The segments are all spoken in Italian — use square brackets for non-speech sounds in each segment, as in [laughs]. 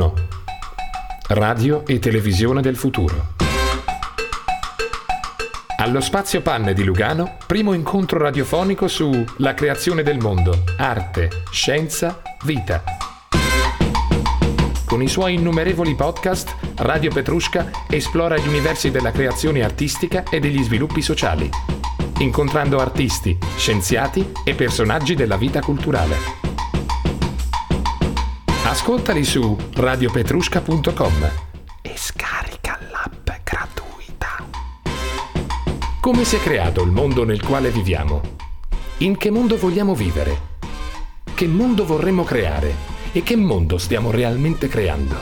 1. Radio e televisione del futuro. Allo Spazio Panne di Lugano, primo incontro radiofonico su La creazione del mondo, arte, scienza, vita. Con i suoi innumerevoli podcast, Radio Petrusca esplora gli universi della creazione artistica e degli sviluppi sociali, incontrando artisti, scienziati e personaggi della vita culturale. Ascoltali su radiopetrusca.com e scarica l'app gratuita. Come si è creato il mondo nel quale viviamo? In che mondo vogliamo vivere? Che mondo vorremmo creare? E che mondo stiamo realmente creando?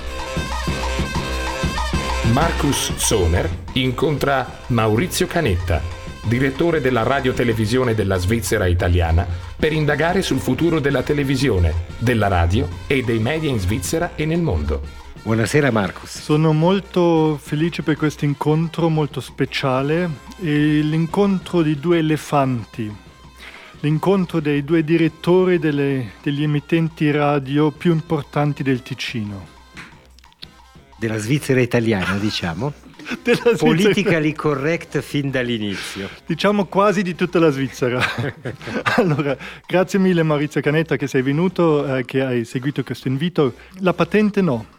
Marcus Soner incontra Maurizio Canetta, direttore della radiotelevisione della Svizzera italiana, per indagare sul futuro della televisione, della radio e dei media in Svizzera e nel mondo. Buonasera Marcus. Sono molto felice per questo incontro molto speciale, l'incontro di due elefanti, l'incontro dei due direttori delle, degli emittenti radio più importanti del Ticino. Della Svizzera italiana, diciamo. Della. Politically correct fin dall'inizio. Diciamo quasi di tutta la Svizzera. [laughs] allora, grazie mille Maurizio Canetta che sei venuto, eh, che hai seguito questo invito. La patente no.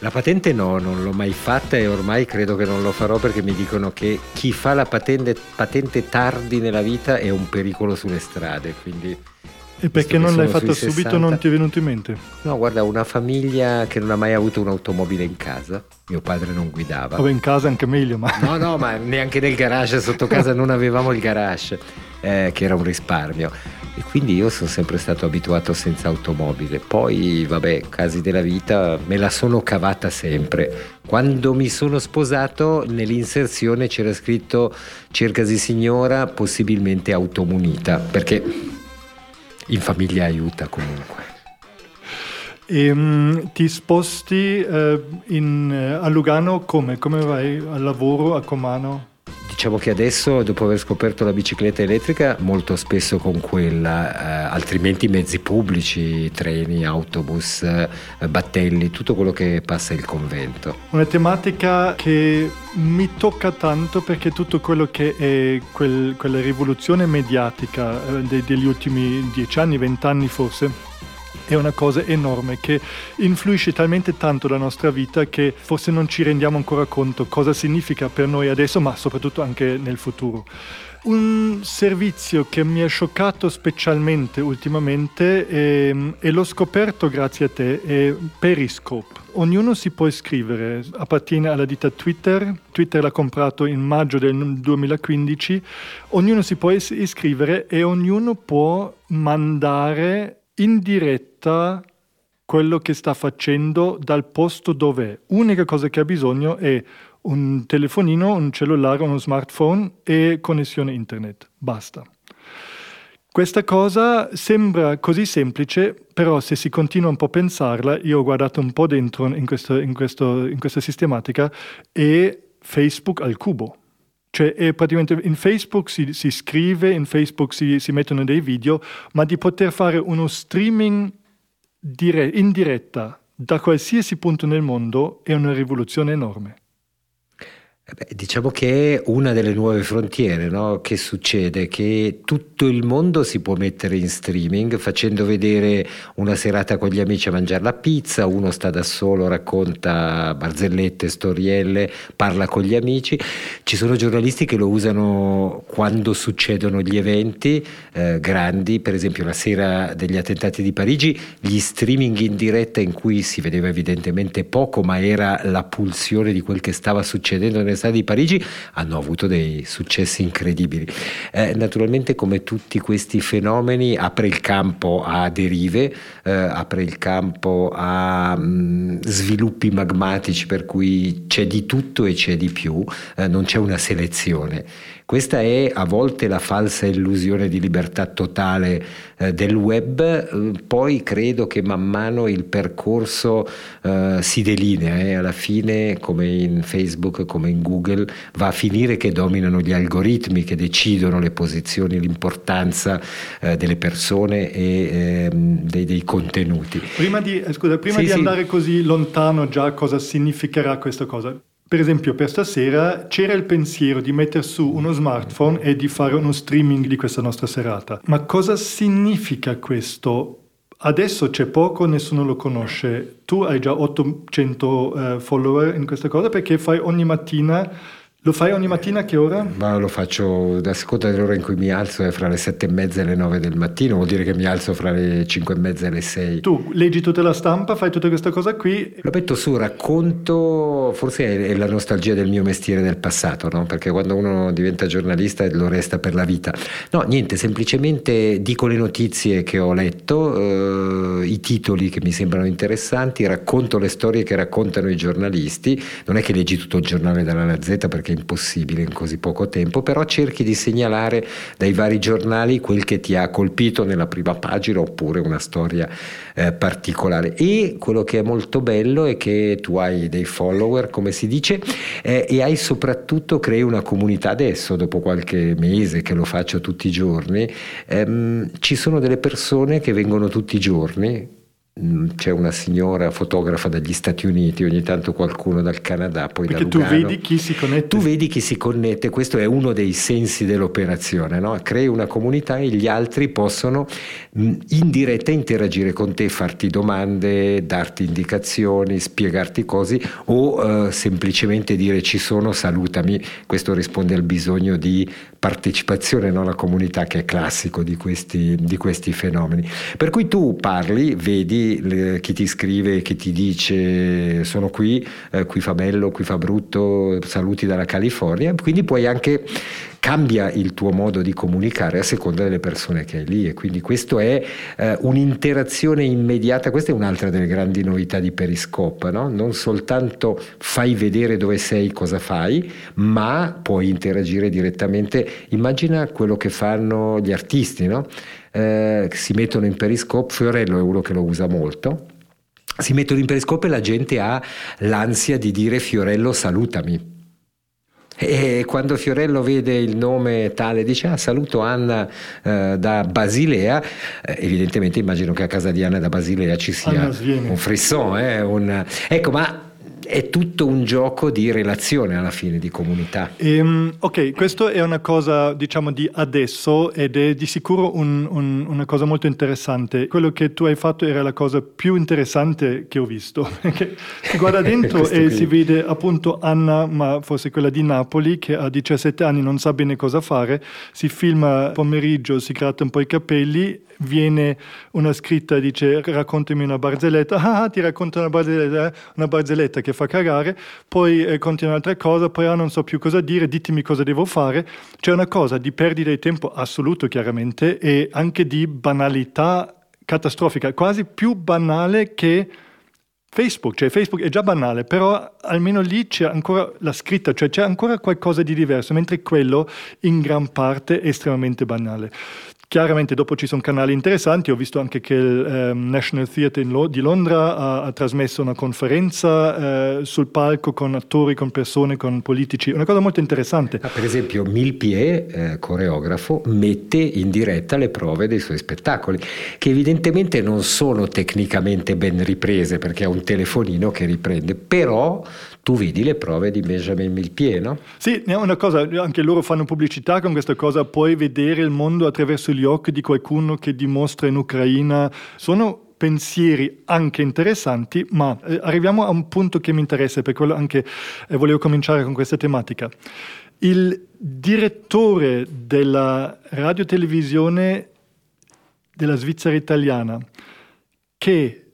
La patente no, non l'ho mai fatta e ormai credo che non lo farò perché mi dicono che chi fa la patente, patente tardi nella vita è un pericolo sulle strade, quindi... E perché non l'hai fatto subito 60... non ti è venuto in mente? No, guarda, una famiglia che non ha mai avuto un'automobile in casa. Mio padre non guidava. Vabbè, in casa anche meglio, ma... No, no, ma neanche nel garage, sotto casa non avevamo il garage, eh, che era un risparmio. E quindi io sono sempre stato abituato senza automobile. Poi, vabbè, casi della vita, me la sono cavata sempre. Quando mi sono sposato, nell'inserzione c'era scritto cercasi signora, possibilmente automunita, perché in famiglia aiuta comunque. E, um, ti sposti uh, in, uh, a Lugano come? Come vai al lavoro a Comano? Diciamo che adesso, dopo aver scoperto la bicicletta elettrica, molto spesso con quella, eh, altrimenti mezzi pubblici, treni, autobus, eh, battelli, tutto quello che passa il convento. Una tematica che mi tocca tanto perché tutto quello che è quel, quella rivoluzione mediatica eh, degli ultimi dieci anni, vent'anni forse, è una cosa enorme che influisce talmente tanto la nostra vita che forse non ci rendiamo ancora conto cosa significa per noi adesso, ma soprattutto anche nel futuro. Un servizio che mi ha scioccato specialmente ultimamente è, e l'ho scoperto grazie a te è Periscope. Ognuno si può iscrivere, appartiene alla ditta Twitter, Twitter l'ha comprato in maggio del 2015, ognuno si può iscrivere e ognuno può mandare in diretta quello che sta facendo dal posto dove Unica cosa che ha bisogno è un telefonino, un cellulare, uno smartphone e connessione internet. Basta. Questa cosa sembra così semplice, però se si continua un po' a pensarla, io ho guardato un po' dentro in, questo, in, questo, in questa sistematica, è Facebook al cubo. Cioè praticamente in Facebook si, si scrive, in Facebook si, si, mettono dei video, ma di poter fare uno streaming dire, in diretta da qualsiasi punto nel mondo è una rivoluzione enorme. Eh beh, diciamo che è una delle nuove frontiere, no? Che succede? Che tutto il mondo si può mettere in streaming facendo vedere una serata con gli amici a mangiare la pizza, uno sta da solo, racconta barzellette, storielle, parla con gli amici. Ci sono giornalisti che lo usano quando succedono gli eventi eh, grandi, per esempio la sera degli attentati di Parigi, gli streaming in diretta in cui si vedeva evidentemente poco, ma era la pulsione di quel che stava succedendo nel Università di Parigi hanno avuto dei successi incredibili. Eh, naturalmente come tutti questi fenomeni apre il campo a derive, eh, apre il campo a mh, mm, sviluppi magmatici per cui c'è di tutto e c'è di più, eh, non c'è una selezione. Questa è a volte la falsa illusione di libertà totale eh, del web, eh, poi credo che man mano il percorso eh, si delinea e alla fine, come in Facebook, come in Google, va a finire che dominano gli algoritmi che decidono le posizioni, l'importanza eh, delle persone e ehm, dei, dei, contenuti. Prima di, eh, scusa, prima sì, di sì. andare così lontano già cosa significherà questa cosa, per esempio, per stasera c'era il pensiero di mettere su uno smartphone e di fare uno streaming di questa nostra serata. Ma cosa significa questo? Adesso c'è poco, nessuno lo conosce. Tu hai già 800 uh, follower in questa cosa perché fai ogni mattina lo fai ogni mattina a che ora? Ma lo faccio da seconda dell'ora in cui mi alzo è fra le sette e mezza e le nove del mattino, vuol dire che mi alzo fra le cinque e mezza e le sei. Tu leggi tutta la stampa, fai tutta questa cosa qui? Lo metto su, racconto, forse è, la nostalgia del mio mestiere del passato, no? perché quando uno diventa giornalista lo resta per la vita. No, niente, semplicemente dico le notizie che ho letto, eh, i titoli che mi sembrano interessanti, racconto le storie che raccontano i giornalisti, non è che leggi tutto il giornale dalla Z perché che è impossibile in così poco tempo, però cerchi di segnalare dai vari giornali quel che ti ha colpito nella prima pagina oppure una storia eh, particolare. E quello che è molto bello è che tu hai dei follower, come si dice, eh, e hai soprattutto crei una comunità adesso, dopo qualche mese che lo faccio tutti i giorni, ehm, ci sono delle persone che vengono tutti i giorni c'è una signora fotografa dagli Stati Uniti, ogni tanto qualcuno dal Canada, poi Perché da Lugano. tu vedi chi si connette. Tu vedi chi si connette, questo è uno dei sensi dell'operazione, no? crei una comunità e gli altri possono mm, in diretta interagire con te, farti domande, darti indicazioni, spiegarti cose o eh, semplicemente dire ci sono, salutami, questo risponde al bisogno di partecipazione alla comunità che è classico di questi, di questi fenomeni. Per cui tu parli, vedi le, chi ti scrive, chi ti dice sono qui, eh, qui fa bello, qui fa brutto, saluti dalla California, quindi puoi anche cambia il tuo modo di comunicare a seconda delle persone che hai lì e quindi questo è eh, un'interazione immediata, questa è un'altra delle grandi novità di Periscope, no? non soltanto fai vedere dove sei, cosa fai, ma puoi interagire direttamente, immagina quello che fanno gli artisti, no? eh, si mettono in Periscope, Fiorello è uno che lo usa molto, si mettono in Periscope e la gente ha l'ansia di dire Fiorello salutami. E quando Fiorello vede il nome tale dice ah, saluto Anna eh, da Basilea, eh, evidentemente immagino che a casa di Anna da Basilea ci sia un frisson. Eh, un... Ecco, ma è tutto un gioco di relazione alla fine, di comunità. Um, ok, questo è una cosa diciamo di adesso ed è di sicuro un, un, una cosa molto interessante. Quello che tu hai fatto era la cosa più interessante che ho visto, [laughs] si guarda [laughs] dentro e qui. si vede appunto Anna, ma forse quella di Napoli, che a 17 anni non sa bene cosa fare, si filma pomeriggio, si gratta un po' i capelli viene una scritta dice raccontami una barzelletta, [laughs] ah, ah ti racconto una barzelletta, una barzelletta che fa cagare, poi eh, continua un'altra cosa, poi ah, non so più cosa dire, ditemi cosa devo fare. C'è una cosa di perdita di tempo assoluto chiaramente e anche di banalità catastrofica, quasi più banale che Facebook, cioè Facebook è già banale, però almeno lì c'è ancora la scritta, cioè c'è ancora qualcosa di diverso, mentre quello in gran parte è estremamente banale. Chiaramente dopo ci sono canali interessanti, ho visto anche che il eh, National Theatre di Londra ha, ha, trasmesso una conferenza eh, sul palco con attori, con persone, con politici, una cosa molto interessante. Ah, per esempio Milpied, eh, coreografo, mette in diretta le prove dei suoi spettacoli, che evidentemente non sono tecnicamente ben riprese perché ha un telefonino che riprende, però tu vedi le prove di Benjamin Milpied, no? Sì, è una cosa, anche loro fanno pubblicità con questa cosa, puoi vedere il mondo attraverso gli occhi di qualcuno che dimostra in Ucraina. Sono pensieri anche interessanti, ma eh, arriviamo a un punto che mi interessa, per quello anche eh, volevo cominciare con questa tematica. Il direttore della radiotelevisione della Svizzera italiana, che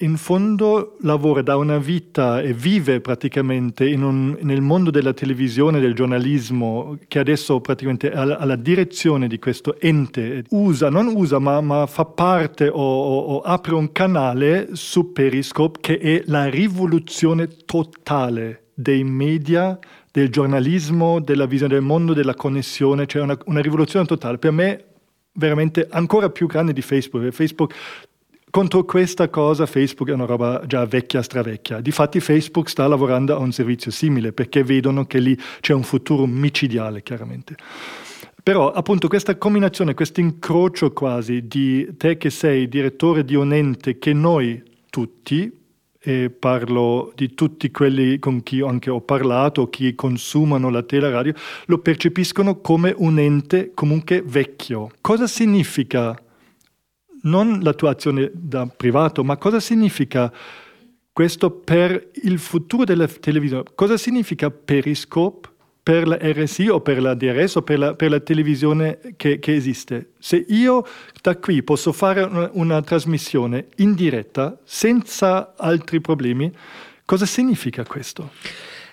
in fondo lavora da una vita e vive praticamente un, nel mondo della televisione, del giornalismo, che adesso praticamente alla, alla direzione di questo ente, usa, non usa, ma, ma fa parte o, o, o, apre un canale su Periscope che è la rivoluzione totale dei media del giornalismo, della visione del mondo, della connessione, cioè una, una rivoluzione totale. Per me veramente ancora più grande di Facebook. Facebook contro questa cosa Facebook è una roba già vecchia, stravecchia. Difatti Facebook sta lavorando a un servizio simile perché vedono che lì c'è un futuro micidiale, chiaramente. Però appunto questa combinazione, questo incrocio quasi di te che sei direttore di un ente che noi tutti, e parlo di tutti quelli con chi anche ho parlato, chi consumano la teleradio, lo percepiscono come un ente comunque vecchio. Cosa significa, non la tua azione da privato, ma cosa significa questo per il futuro della televisione? Cosa significa Periscope? per la RSI o per la DRS o per la, per la televisione che, che, esiste. Se io da qui posso fare una, una trasmissione in diretta senza altri problemi, cosa significa questo?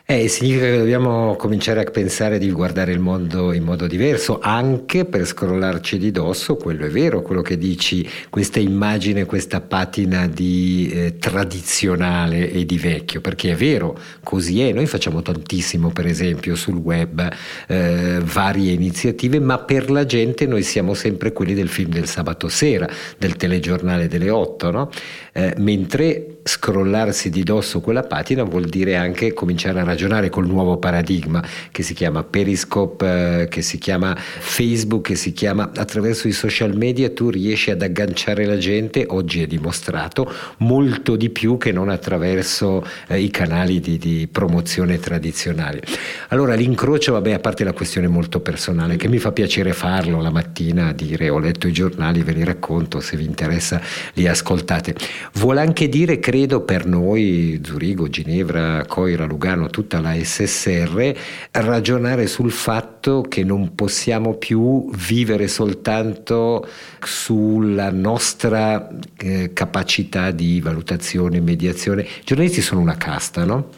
Eh, significa che dobbiamo cominciare a pensare di guardare il mondo in modo diverso, anche per scrollarci di dosso, quello è vero, quello che dici, questa immagine, questa patina di eh, tradizionale e di vecchio, perché è vero, così è, noi facciamo tantissimo per esempio sul web, eh, varie iniziative, ma per la gente noi siamo sempre quelli del film del sabato sera, del telegiornale delle 8, no? Eh, mentre scrollarsi di dosso quella patina vuol dire anche cominciare a ragionare col nuovo paradigma che si chiama Periscope, eh, che si chiama Facebook, che si chiama attraverso i social media tu riesci ad agganciare la gente, oggi è dimostrato, molto di più che non attraverso eh, i canali di, di, promozione tradizionali. Allora l'incrocio, vabbè, a parte la questione molto personale, che mi fa piacere farlo la mattina, dire ho letto i giornali, ve li racconto, se vi interessa li ascoltate. Vuole anche dire, credo, credo per noi, Zurigo, Ginevra, Coira, Lugano, tutta la SSR, ragionare sul fatto che non possiamo più vivere soltanto sulla nostra eh, capacità di valutazione, mediazione. I giornalisti sono una casta, no?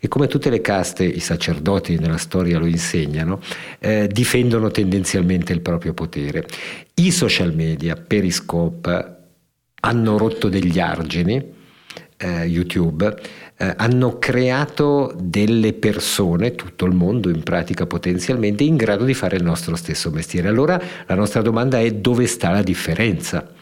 e come tutte le caste, i sacerdoti nella storia lo insegnano, eh, difendono tendenzialmente il proprio potere. I social media, Periscope, hanno rotto degli argini eh, YouTube, eh, hanno creato delle persone, tutto il mondo in pratica potenzialmente, in grado di fare il nostro stesso mestiere. Allora la nostra domanda è dove sta la differenza?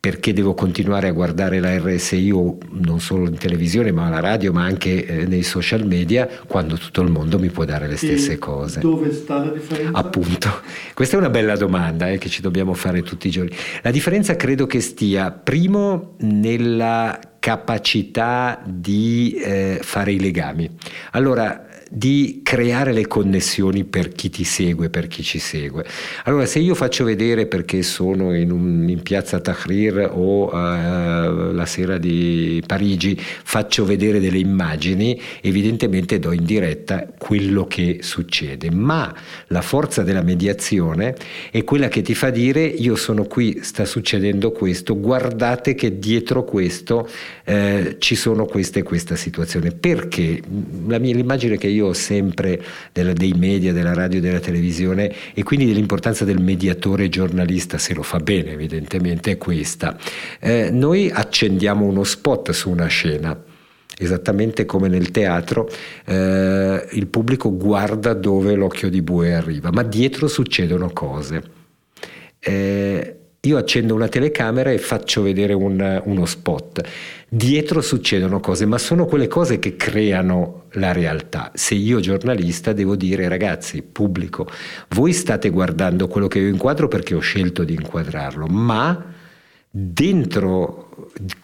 Perché devo continuare a guardare la RSI o non solo in televisione ma alla radio ma anche eh, nei social media quando tutto il mondo mi può dare le stesse e cose. Dove sta la differenza? Appunto, [laughs] questa è una bella domanda eh, che ci dobbiamo fare tutti i giorni. La differenza credo che stia primo nella capacità di eh, fare i legami. Allora, di creare le connessioni per chi ti segue, per chi ci segue. Allora, se io faccio vedere perché sono in, un, in piazza Tahrir o uh, la sera di Parigi, faccio vedere delle immagini, evidentemente do in diretta quello che succede. Ma la forza della mediazione è quella che ti fa dire io sono qui, sta succedendo questo, guardate che dietro questo eh, ci sono questa e questa situazione. Perché la mia, l'immagine che io io sempre della, dei media, della radio della televisione e quindi dell'importanza del mediatore giornalista, se lo fa bene evidentemente, è questa. Eh, noi accendiamo uno spot su una scena esattamente come nel teatro, eh, il pubblico guarda dove l'occhio di bue arriva, ma dietro succedono cose. Eh, io accendo una telecamera e faccio vedere un, uno spot. Dietro succedono cose, ma sono quelle cose che creano la realtà. Se io giornalista devo dire ragazzi, pubblico, voi state guardando quello che io inquadro perché ho scelto di inquadrarlo, ma dentro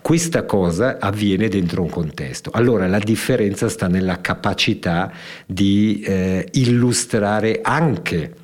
questa cosa avviene dentro un contesto. Allora la differenza sta nella capacità di eh, illustrare anche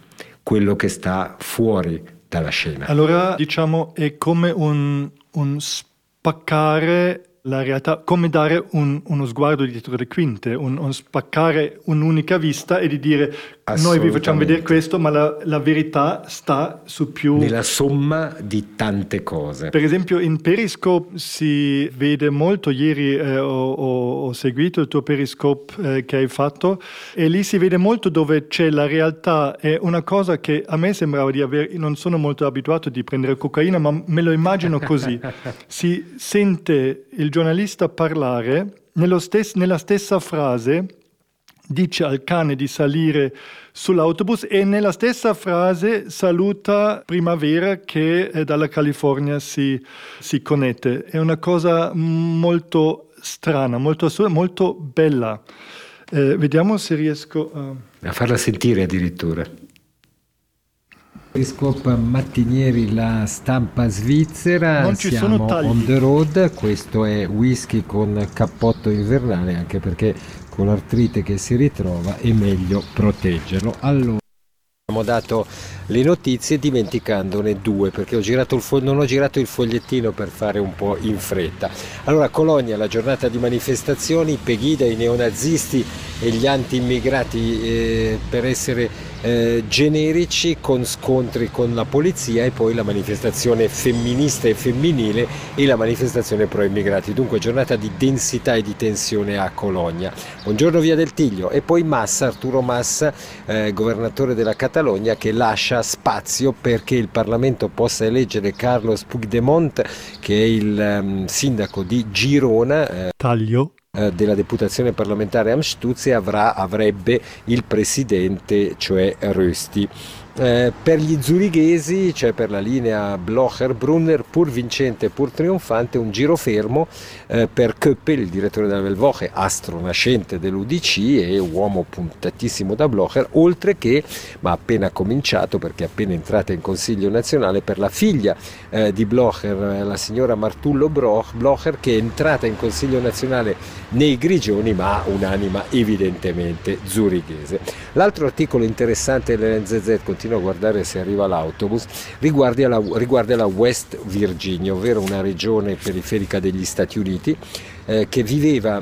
quello che sta fuori dalla scena. Allora diciamo è come un, un spaccare la realtà, come dare un, uno sguardo dietro le quinte, un, un, spaccare un'unica vista e di dire noi vi facciamo vedere questo, ma la, la, verità sta su più... Nella somma di tante cose. Per esempio in Periscope si vede molto, ieri eh, ho, ho, seguito il tuo Periscope eh, che hai fatto e lì si vede molto dove c'è la realtà, è una cosa che a me sembrava di avere, non sono molto abituato di prendere cocaina, ma me lo immagino così. [laughs] si sente il giornalista parlare stes- nella stessa frase dice al cane di salire sull'autobus e nella stessa frase saluta Primavera che dalla California si, si connette. È una cosa molto strana, molto assurda, molto bella. Eh, vediamo se riesco a... a farla sentire addirittura. Periscope Mattinieri, la stampa svizzera, non ci siamo sono tagli. on the road, questo è whisky con cappotto invernale anche perché con l'artrite che si ritrova è meglio proteggerlo. Allora, abbiamo dato le notizie dimenticandone due perché ho girato fo- non ho girato il fogliettino per fare un po' in fretta. Allora, Colonia, la giornata di manifestazioni, Pegida, i neonazisti e gli anti-immigrati eh, per essere eh, generici con scontri con la polizia e poi la manifestazione femminista e femminile e la manifestazione pro immigrati. Dunque giornata di densità e di tensione a Cologna. Buongiorno Via del Tiglio e poi Massa, Arturo Massa, eh, governatore della Catalogna che lascia spazio perché il Parlamento possa eleggere Carlos Puigdemont che è il um, sindaco di Girona. Eh, Taglio della deputazione parlamentare Amstutz avrà, avrebbe il presidente, cioè Rösti. Eh, per gli zurighesi, cioè per la linea Blocher-Brunner, pur vincente, pur trionfante, un giro fermo eh, per Köppel, il direttore della Velvoche, astro nascente dell'UDC e uomo puntatissimo da Blocher, oltre che, ma appena cominciato perché è appena entrata in Consiglio nazionale, per la figlia eh, di Blocher, la signora Martullo Blocher, che è entrata in Consiglio nazionale nei Grigioni, ma ha un'anima evidentemente zurighese. L'altro articolo interessante dell'NZZ continuo a guardare se arriva l'autobus, riguarda la, riguarda la West Virginia, ovvero una regione periferica degli Stati Uniti eh, che viveva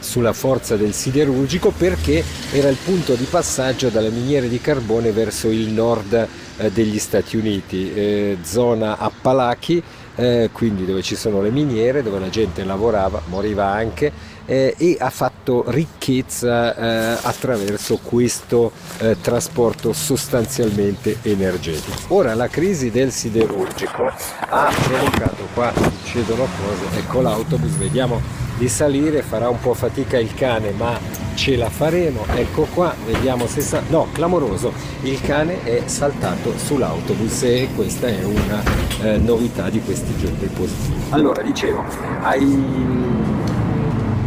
sulla forza del siderurgico perché era il punto di passaggio dalle miniere di carbone verso il nord eh, degli Stati Uniti, eh, zona Appalachi, eh, quindi dove ci sono le miniere, dove la gente lavorava, moriva anche eh, e ha fatto ricchezza eh, attraverso questo eh, trasporto sostanzialmente energetico. Ora la crisi del siderurgico ha provocato, qua succedono cose, ecco l'autobus, vediamo di salire, farà un po' fatica il cane ma ce la faremo, ecco qua, vediamo se sa... no, clamoroso, il cane è saltato sull'autobus e questa è una eh, novità di questi giorni positivi. Allora, dicevo, hai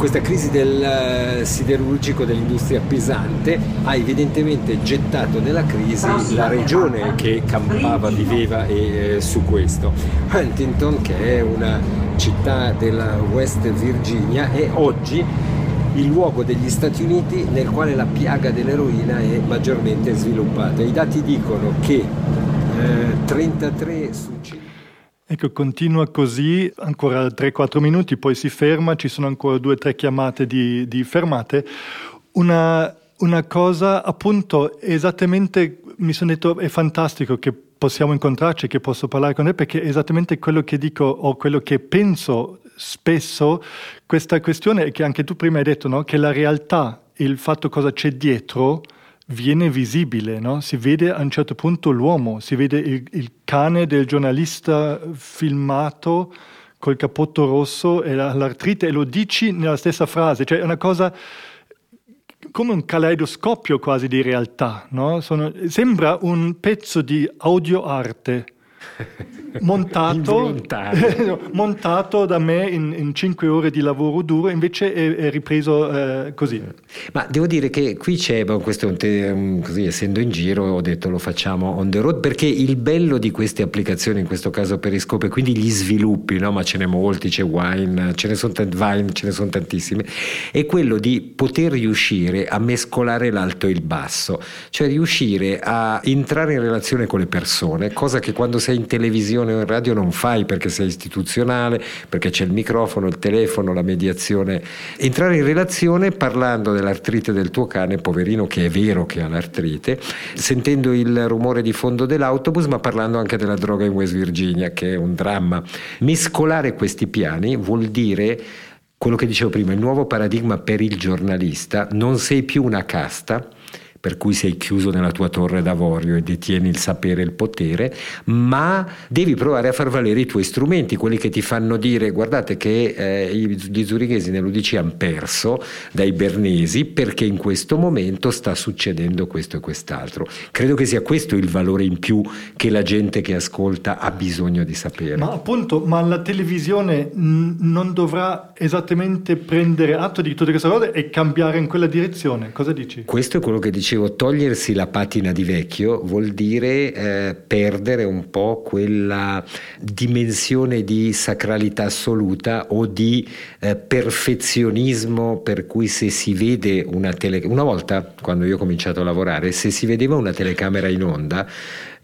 questa crisi del eh, siderurgico dell'industria pesante ha evidentemente gettato nella crisi la regione che campava, viveva e, eh, su questo. Huntington, che è una città della West Virginia, è oggi il luogo degli Stati Uniti nel quale la piaga dell'eroina è maggiormente sviluppata. I dati dicono che eh, 33 su 100 Ecco, continua così ancora 3-4 minuti, poi si ferma, ci sono ancora 2-3 chiamate di, di fermate. Una, una, cosa appunto esattamente, mi sono detto, è fantastico che possiamo incontrarci, che posso parlare con te, perché esattamente quello che dico o quello che penso spesso, questa questione che anche tu prima hai detto, no? che la realtà, il fatto cosa c'è dietro, viene visibile, no? si vede a un certo punto l'uomo, si vede il, il cane del giornalista filmato col cappotto rosso e l'artrite e lo dici nella stessa frase, cioè è una cosa come un caleidoscopio quasi di realtà, no? Sono, sembra un pezzo di audioarte [laughs] montato, [laughs] montato, da me in, in, cinque ore di lavoro duro, invece è, è ripreso eh, così. Ma devo dire che qui c'è, questo così, essendo in giro, ho detto lo facciamo on the road, perché il bello di queste applicazioni, in questo caso Periscope, quindi gli sviluppi, no? ma ce n'è molti, c'è Wine, ce ne sono tanti, Vine, ce ne sono tantissimi, è quello di poter riuscire a mescolare l'alto e il basso, cioè riuscire a entrare in relazione con le persone, cosa che quando sei in televisione o in radio non fai perché sei istituzionale, perché c'è il microfono, il telefono, la mediazione. Entrare in relazione parlando dell'artrite del tuo cane, poverino che è vero che ha l'artrite, sentendo il rumore di fondo dell'autobus, ma parlando anche della droga in West Virginia, che è un dramma. Mescolare questi piani vuol dire quello che dicevo prima, il nuovo paradigma per il giornalista, non sei più una casta, per cui sei chiuso nella tua torre d'avorio e detieni il sapere e il potere, ma devi provare a far valere i tuoi strumenti, quelli che ti fanno dire guardate che eh, gli zurighesi nell'UDC hanno perso dai bernesi perché in questo momento sta succedendo questo e quest'altro. Credo che sia questo il valore in più che la gente che ascolta ha bisogno di sapere. Ma appunto, ma la televisione n- non dovrà esattamente prendere atto di tutte queste cose e cambiare in quella direzione. Cosa dici? Questo è quello che dicevo, togliersi la patina di vecchio vuol dire eh, perdere un po' quella dimensione di sacralità assoluta o di eh, perfezionismo per cui se si vede una telecamera, una volta quando io ho cominciato a lavorare, se si vedeva una telecamera in onda,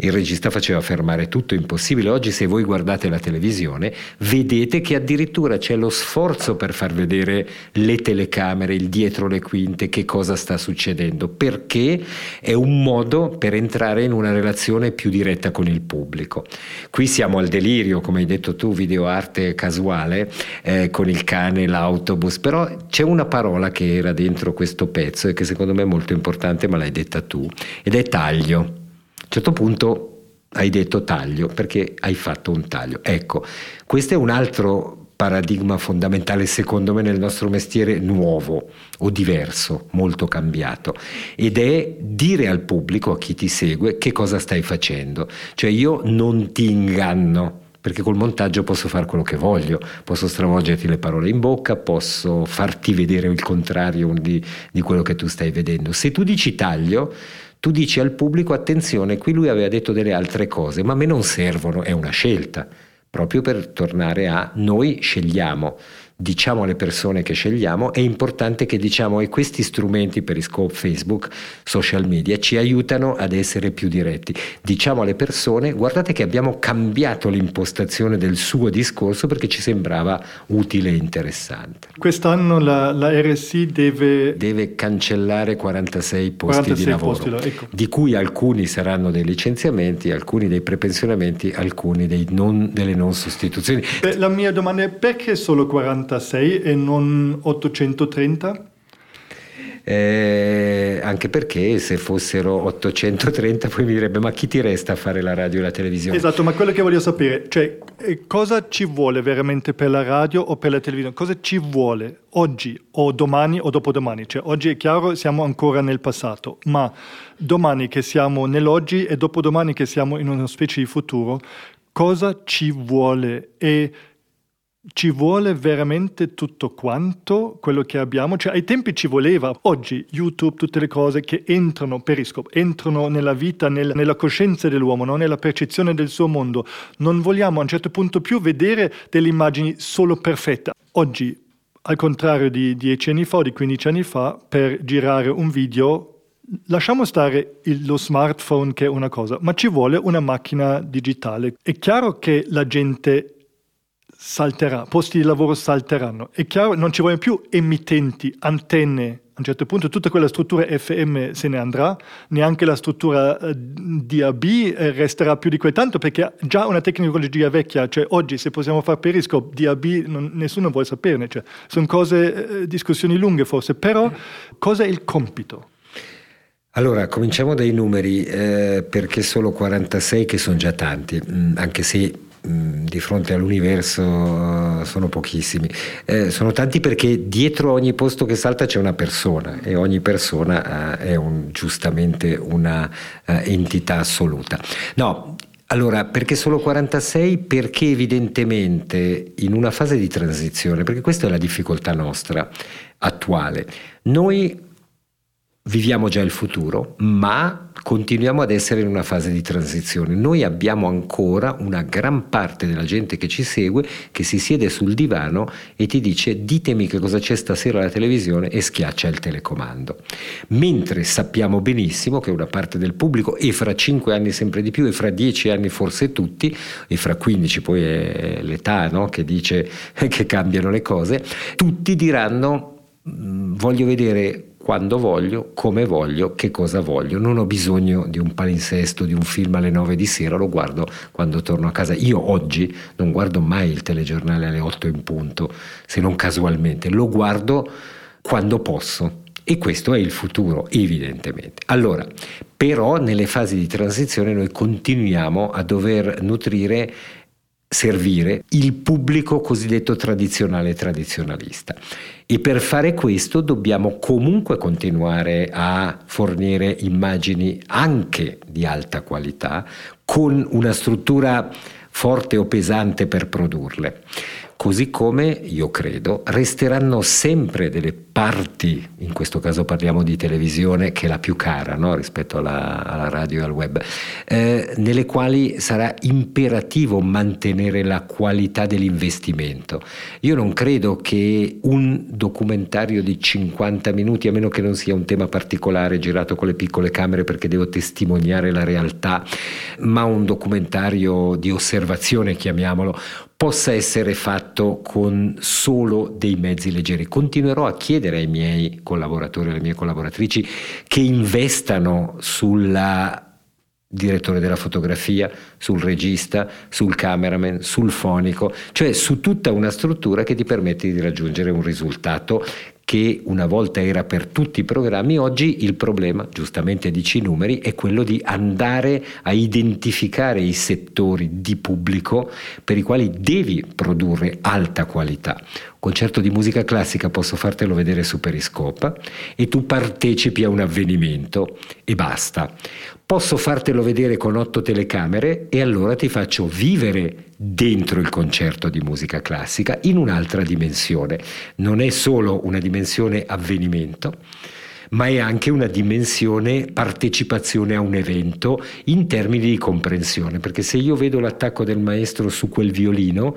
il regista faceva fermare tutto impossibile. Oggi se voi guardate la televisione vedete che addirittura c'è lo sforzo per far vedere le telecamere, il dietro le quinte, che cosa sta succedendo, perché è un modo per entrare in una relazione più diretta con il pubblico. Qui siamo al delirio, come hai detto tu, videoarte casuale, eh, con il cane, l'autobus, però c'è una parola che era dentro questo pezzo e che secondo me è molto importante, ma l'hai detta tu, ed è taglio un certo punto hai detto taglio perché hai fatto un taglio. Ecco, questo è un altro paradigma fondamentale secondo me nel nostro mestiere nuovo o diverso, molto cambiato ed è dire al pubblico, a chi ti segue, che cosa stai facendo. Cioè io non ti inganno perché col montaggio posso fare quello che voglio, posso stravolgerti le parole in bocca, posso farti vedere il contrario di, di quello che tu stai vedendo. Se tu dici taglio, tu dici al pubblico attenzione, qui lui aveva detto delle altre cose, ma a me non servono, è una scelta, proprio per tornare a noi scegliamo diciamo alle persone che scegliamo, è importante che diciamo e questi strumenti Periscope, Facebook, social media ci aiutano ad essere più diretti. Diciamo alle persone guardate che abbiamo cambiato l'impostazione del suo discorso perché ci sembrava utile e interessante. Quest'anno la, la RSI deve... deve cancellare 46 posti 46 di lavoro, posti, ecco. di cui alcuni saranno dei licenziamenti, alcuni dei prepensionamenti, alcuni non, delle non sostituzioni. Beh, la mia domanda è perché solo 46? 886 e non 830? Eh, anche perché se fossero 830 poi mi direbbe ma chi ti resta a fare la radio e la televisione? Esatto, ma quello che voglio sapere, cioè eh, cosa ci vuole veramente per la radio o per la televisione? Cosa ci vuole oggi o domani o dopodomani? Cioè oggi è chiaro siamo ancora nel passato, ma domani che siamo nell'oggi e dopodomani che siamo in una specie di futuro, cosa ci vuole? E ci vuole veramente tutto quanto quello che abbiamo? Cioè, ai tempi ci voleva, oggi YouTube, tutte le cose che entrano, Periscope, entrano nella vita, nel, nella coscienza dell'uomo, no? nella percezione del suo mondo. Non vogliamo a un certo punto più vedere delle immagini solo perfette. Oggi, al contrario di 10 anni fa o di 15 anni fa, per girare un video Lasciamo stare il, lo smartphone che è una cosa, ma ci vuole una macchina digitale. È chiaro che la gente salterà, posti di lavoro salteranno. È chiaro, non ci vogliono più emittenti, antenne. A un certo punto tutta quella struttura FM se ne andrà, neanche la struttura eh, DAB eh, resterà più di quel tanto perché già una tecnologia vecchia, cioè oggi se possiamo fare Periscope, DAB, non, nessuno vuole saperne, cioè, sono cose, eh, discussioni lunghe forse, però cosa è il compito? Allora, cominciamo dai numeri, eh, perché solo 46 che sono già tanti, mm, anche se Mm, di fronte all'universo uh, sono pochissimi. Eh, sono tanti perché dietro ogni posto che salta c'è una persona e ogni persona uh, è un, giustamente una uh, entità assoluta. No, allora, perché solo 46? Perché evidentemente in una fase di transizione, perché questa è la difficoltà nostra attuale, noi viviamo già il futuro, ma continuiamo ad essere in una fase di transizione. Noi abbiamo ancora una gran parte della gente che ci segue che si siede sul divano e ti dice ditemi che cosa c'è stasera alla televisione e schiaccia il telecomando. Mentre sappiamo benissimo che una parte del pubblico, e fra 5 anni sempre di più, e fra 10 anni forse tutti, e fra 15 poi è l'età no? che dice [laughs] che cambiano le cose, tutti diranno mm, voglio vedere quando voglio, come voglio, che cosa voglio. Non ho bisogno di un palinsesto, di un film alle 9 di sera, lo guardo quando torno a casa. Io oggi non guardo mai il telegiornale alle 8 in punto, se non casualmente, lo guardo quando posso E questo è il futuro, evidentemente. Allora, però nelle fasi di transizione noi continuiamo a dover nutrire servire il pubblico cosiddetto tradizionale tradizionalista e per fare questo dobbiamo comunque continuare a fornire immagini anche di alta qualità con una struttura forte o pesante per produrle. Così come, io credo, resteranno sempre delle parti, in questo caso parliamo di televisione, che è la più cara no? rispetto alla, alla, radio e al web, eh, nelle quali sarà imperativo mantenere la qualità dell'investimento. Io non credo che un documentario di 50 minuti, a meno che non sia un tema particolare girato con le piccole camere perché devo testimoniare la realtà, ma un documentario di osservazione, chiamiamolo, possa essere fatto con solo dei mezzi leggeri. Continuerò a chiedere ai miei collaboratori e alle mie collaboratrici che investano sulla direttore della fotografia, sul regista, sul cameraman, sul fonico, cioè su tutta una struttura che ti permette di raggiungere un risultato che una volta era per tutti i programmi, oggi il problema, giustamente dici i numeri, è quello di andare a identificare i settori di pubblico per i quali devi produrre alta qualità. Concerto di musica classica posso fartelo vedere su Periscope e tu partecipi a un avvenimento e basta. Posso fartelo vedere con otto telecamere e allora ti faccio vivere dentro il concerto di musica classica in un'altra dimensione. Non è solo una dimensione avvenimento, ma è anche una dimensione partecipazione a un evento in termini di comprensione, perché se io vedo l'attacco del maestro su quel violino,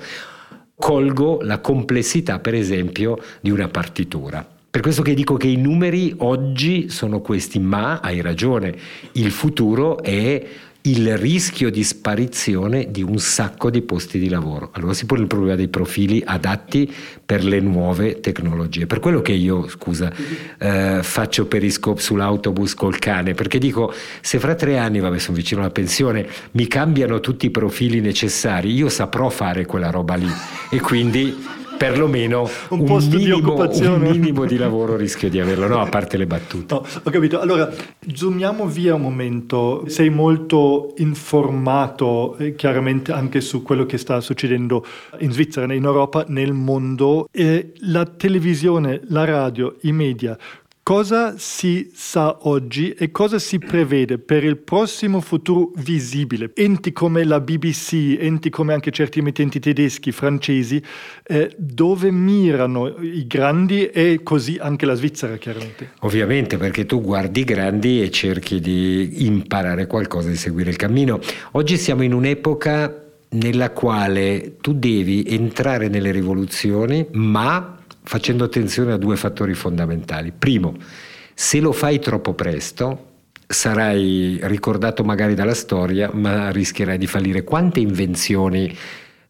colgo la complessità, per esempio, di una partitura. Per questo che dico che i numeri oggi sono questi, ma hai ragione, il futuro è il rischio di sparizione di un sacco di posti di lavoro. Allora si pone il problema dei profili adatti per le nuove tecnologie. Per quello che io, scusa, eh, faccio periscope sull'autobus col cane, perché dico, se fra tre anni, vabbè sono vicino alla pensione, mi cambiano tutti i profili necessari, io saprò fare quella roba lì e quindi perlomeno un, un, minimo, un, minimo, di lavoro rischio di averlo, no? A parte le battute. No, ho capito. Allora, zoomiamo via un momento. Sei molto informato eh, chiaramente anche su quello che sta succedendo in Svizzera, in Europa, nel mondo. E la televisione, la radio, i media Cosa si sa oggi e cosa si prevede per il prossimo futuro visibile? Enti come la BBC, enti come anche certi emittenti tedeschi, francesi, eh, dove mirano i grandi e così anche la Svizzera chiaramente? Ovviamente perché tu guardi i grandi e cerchi di imparare qualcosa, di seguire il cammino. Oggi siamo in un'epoca nella quale tu devi entrare nelle rivoluzioni, ma facendo attenzione a due fattori fondamentali. Primo, se lo fai troppo presto, sarai ricordato magari dalla storia, ma rischierai di fallire. Quante invenzioni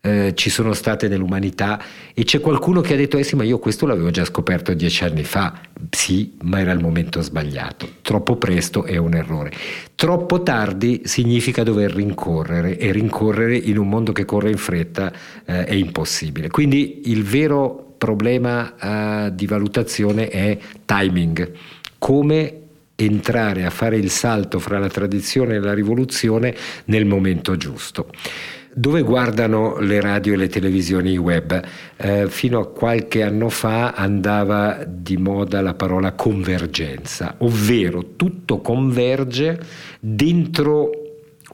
eh, ci sono state nell'umanità e c'è qualcuno che ha detto eh sì ma io questo l'avevo già scoperto dieci anni fa. Sì ma era il momento sbagliato. Troppo presto è un errore. Troppo tardi significa dover rincorrere e rincorrere in un mondo che corre in fretta eh, è impossibile. Quindi il vero problema uh, di valutazione è timing, come entrare a fare il salto fra la tradizione e la rivoluzione nel momento giusto. Dove guardano le radio e le televisioni web? Eh, fino a qualche anno fa andava di moda la parola convergenza, ovvero tutto converge dentro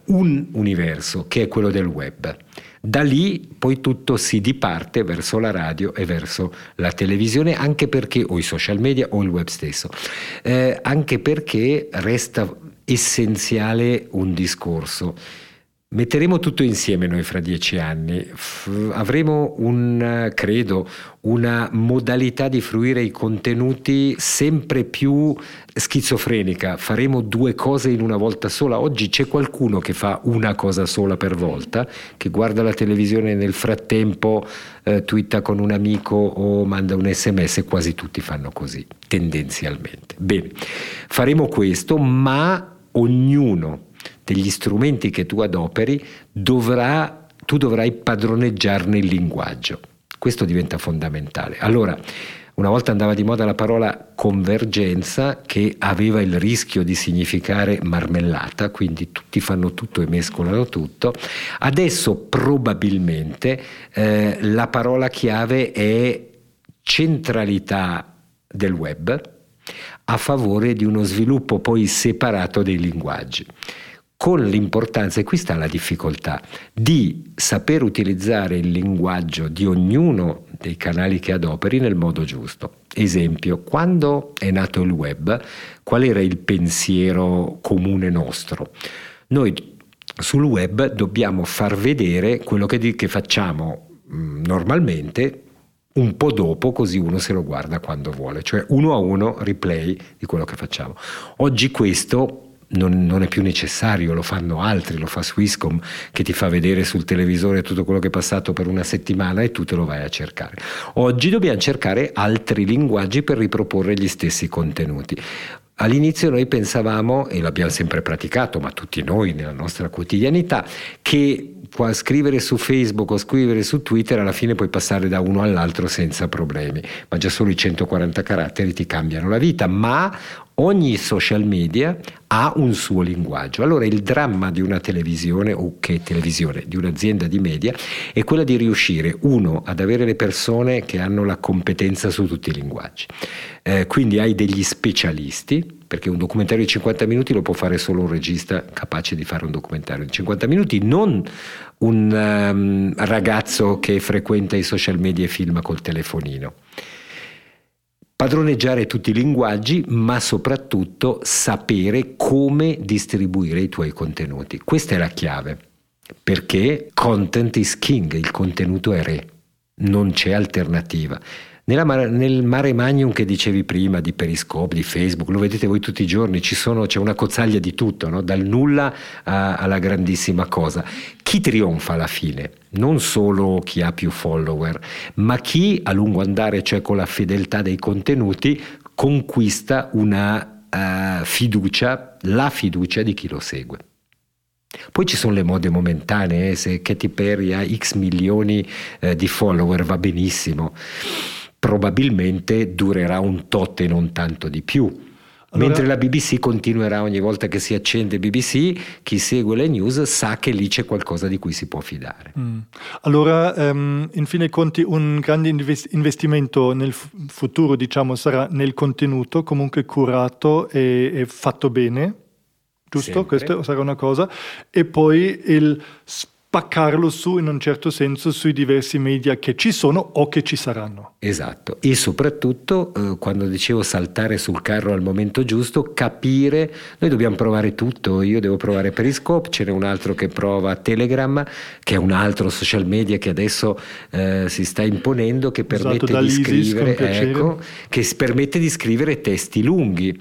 un universo che è quello del web. Da lì poi tutto si diparte verso la radio e verso la televisione, anche perché, o i social media o il web stesso, eh, anche perché resta essenziale un discorso Metteremo tutto insieme noi fra dieci anni, avremo un, credo, una modalità di fruire i contenuti sempre più schizofrenica, faremo due cose in una volta sola. Oggi c'è qualcuno che fa una cosa sola per volta, che guarda la televisione e nel frattempo eh, twitta con un amico o manda un sms, quasi tutti fanno così, tendenzialmente. Bene, faremo questo, ma ognuno degli strumenti che tu adoperi, dovrà, tu dovrai padroneggiarne il linguaggio. Questo diventa fondamentale. Allora, Una volta andava di moda la parola convergenza che aveva il rischio di significare marmellata, quindi tutti fanno tutto e mescolano tutto. Adesso probabilmente eh, la parola chiave è centralità del web a favore di uno sviluppo poi separato dei linguaggi con l'importanza, e qui sta la difficoltà, di saper utilizzare il linguaggio di ognuno dei canali che adoperi nel modo giusto. Esempio, quando è nato il web, qual era il pensiero comune nostro? Noi sul web dobbiamo far vedere quello che, che facciamo mh, normalmente un po' dopo, così uno se lo guarda quando vuole, cioè uno a uno replay di quello che facciamo. Oggi questo non, non, è più necessario, lo fanno altri, lo fa Swisscom che ti fa vedere sul televisore tutto quello che è passato per una settimana e tu te lo vai a cercare. Oggi dobbiamo cercare altri linguaggi per riproporre gli stessi contenuti. All'inizio noi pensavamo, e l'abbiamo sempre praticato, ma tutti noi nella nostra quotidianità, che scrivere su Facebook o scrivere su Twitter alla fine puoi passare da uno all'altro senza problemi, ma già solo i 140 caratteri ti cambiano la vita, ma ogni social media ha un suo linguaggio. Allora il dramma di una televisione, o che televisione, di un'azienda di media, è quella di riuscire, uno, ad avere le persone che hanno la competenza su tutti i linguaggi. Eh, quindi hai degli specialisti, perché un documentario di 50 minuti lo può fare solo un regista capace di fare un documentario di 50 minuti, non un um, ragazzo che frequenta i social media e filma col telefonino padroneggiare tutti i linguaggi, ma soprattutto sapere come distribuire i tuoi contenuti. Questa è la chiave, perché content is king, il contenuto è re, non c'è alternativa. Nella, nel mare magnum che dicevi prima di Periscope, di Facebook, lo vedete voi tutti i giorni, sono, c'è una cozzaglia di tutto, no? dal nulla a, alla grandissima cosa. Chi trionfa alla fine? Non solo chi ha più follower, ma chi a lungo andare, cioè con la fedeltà dei contenuti, conquista una uh, fiducia, la fiducia di chi lo segue. Poi ci sono le mode momentanee, se Katy Perry ha x milioni eh, di follower va benissimo probabilmente durerà un tot e non tanto di più. Allora, Mentre la BBC continuerà ogni volta che si accende BBC, chi segue le news sa che lì c'è qualcosa di cui si può fidare. Mm. Allora, um, in fin dei conti, un grande investimento nel futuro, diciamo, sarà nel contenuto, comunque curato e, e fatto bene, giusto? Sempre. Questa sarà una cosa. E poi il spazio spaccarlo su in un certo senso sui diversi media che ci sono o che ci saranno. Esatto, e soprattutto eh, quando dicevo saltare sul carro al momento giusto, capire, noi dobbiamo provare tutto, io devo provare Periscope, ce n'è un altro che prova Telegram, che è un altro social media che adesso eh, si sta imponendo, che permette di scrivere, ecco, che permette di scrivere testi lunghi.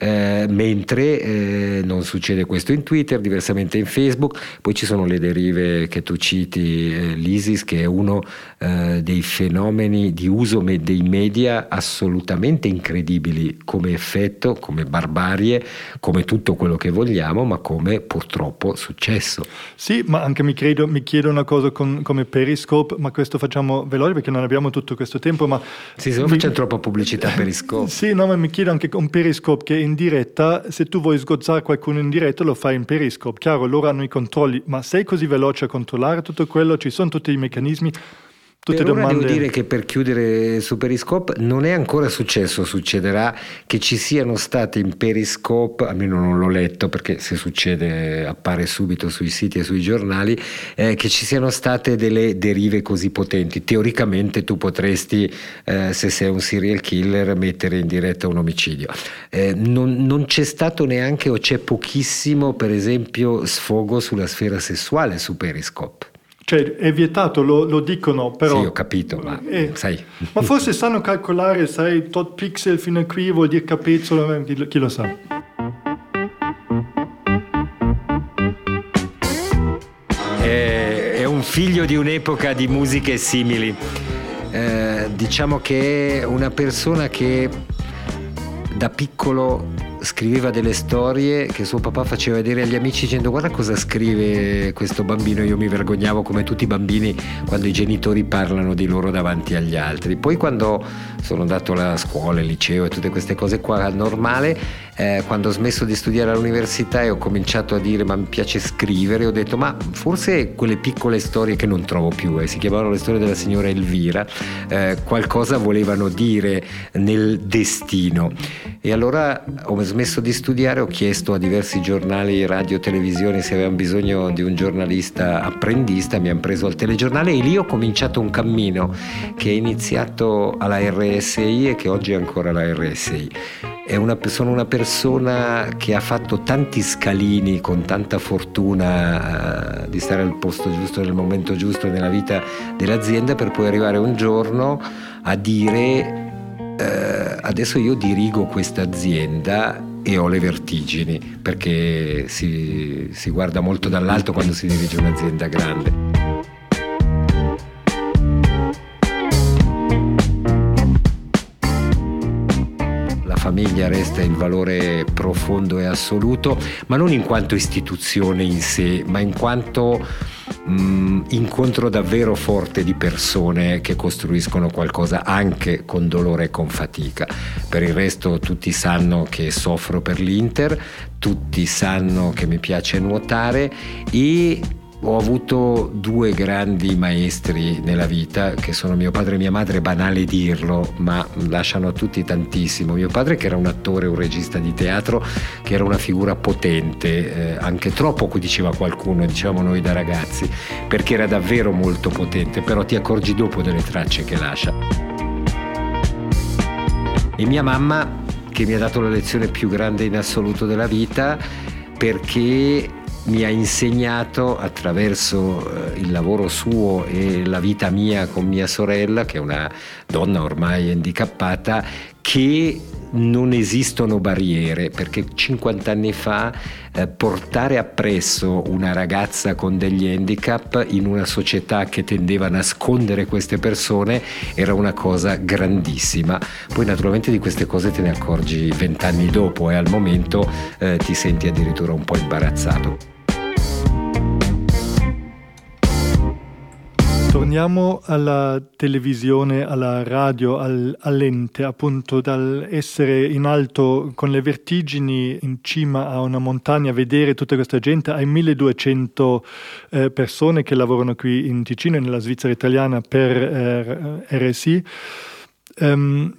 Eh, mentre eh, non succede questo in Twitter, diversamente in Facebook, poi ci sono le derive che tu citi, eh, l'ISIS che è uno eh, dei fenomeni di uso me- dei media assolutamente incredibili come effetto, come barbarie, come tutto quello che vogliamo, ma come purtroppo successo. Sì, ma anche mi, credo, mi chiedo una cosa con, come Periscope, ma questo facciamo veloce perché non abbiamo tutto questo tempo, ma... Sì, se non facciamo troppa pubblicità Periscope. [laughs] sì, no, ma mi chiedo anche con Periscope che in diretta, se tu vuoi sgozzare qualcuno in diretta lo fai in Periscope. Chiaro, loro hanno i controlli, ma sei così veloce controllare tutto quello, ci sono tutti i meccanismi. Tutte per domande... devo dire che per chiudere su Periscope non è ancora successo, succederà che ci siano state in Periscope, almeno non l'ho letto perché se succede appare subito sui siti e sui giornali, eh, che ci siano state delle derive così potenti. Teoricamente tu potresti, eh, se sei un serial killer, mettere in diretta un omicidio. Eh, non, non c'è stato neanche o c'è pochissimo, per esempio, sfogo sulla sfera sessuale su Periscope. Cioè è vietato, lo, lo dicono, però... Sì, ho capito, ma eh, sai... Ma forse sanno calcolare, sai, tot pixel fino a qui vuol dire capezzolo, eh, chi, chi lo sa. È, è un figlio di un'epoca di musiche simili. Eh, diciamo che è una persona che da piccolo scriveva delle storie che suo papà faceva vedere agli amici dicendo guarda cosa scrive questo bambino, io mi vergognavo come tutti i bambini quando i genitori parlano di loro davanti agli altri. Poi quando sono andato alla scuola, al liceo e tutte queste cose qua normale, eh, quando ho smesso di studiare all'università e ho cominciato a dire ma mi piace scrivere, ho detto ma forse quelle piccole storie che non trovo più, eh, si chiamavano le storie della signora Elvira, eh, qualcosa volevano dire nel destino. E allora ho smesso di studiare, ho chiesto a diversi giornali, radio, televisione se avevano bisogno di un giornalista apprendista, mi hanno preso al telegiornale e lì ho cominciato un cammino che è iniziato alla RSI e che oggi è ancora la RSI. Una, sono una persona che ha fatto tanti scalini con tanta fortuna uh, di stare al posto giusto nel momento giusto nella vita dell'azienda per poi arrivare un giorno a dire eh, adesso io dirigo questa azienda e ho le vertigini perché si, si guarda molto dall'alto quando si dirige un'azienda grande. famiglia resta il valore profondo e assoluto, ma non in quanto istituzione in sé, ma in quanto mh, mm, incontro davvero forte di persone che costruiscono qualcosa anche con dolore e con fatica. Per il resto tutti sanno che soffro per l'Inter, tutti sanno che mi piace nuotare e ho avuto due grandi maestri nella vita che sono mio padre e mia madre, banale dirlo, ma lasciano a tutti tantissimo. Mio padre che era un attore, un regista di teatro, che era una figura potente, eh, anche troppo, diceva qualcuno, dicevamo noi da ragazzi, perché era davvero molto potente, però ti accorgi dopo delle tracce che lascia. E mia mamma che mi ha dato la lezione più grande in assoluto della vita perché mi ha insegnato attraverso eh, il lavoro suo e la vita mia con mia sorella, che è una donna ormai handicappata, che non esistono barriere, perché 50 anni fa eh, portare appresso una ragazza con degli handicap in una società che tendeva a nascondere queste persone era una cosa grandissima. Poi naturalmente di queste cose te ne accorgi vent'anni dopo e al momento eh, ti senti addirittura un po' imbarazzato. Torniamo alla televisione, alla radio, al, all'ente, appunto dall'essere in alto con le vertigini in cima a una montagna, vedere tutta questa gente, ai 1200 eh, persone che lavorano qui in Ticino e nella Svizzera italiana per eh, RSI. Um, ehm,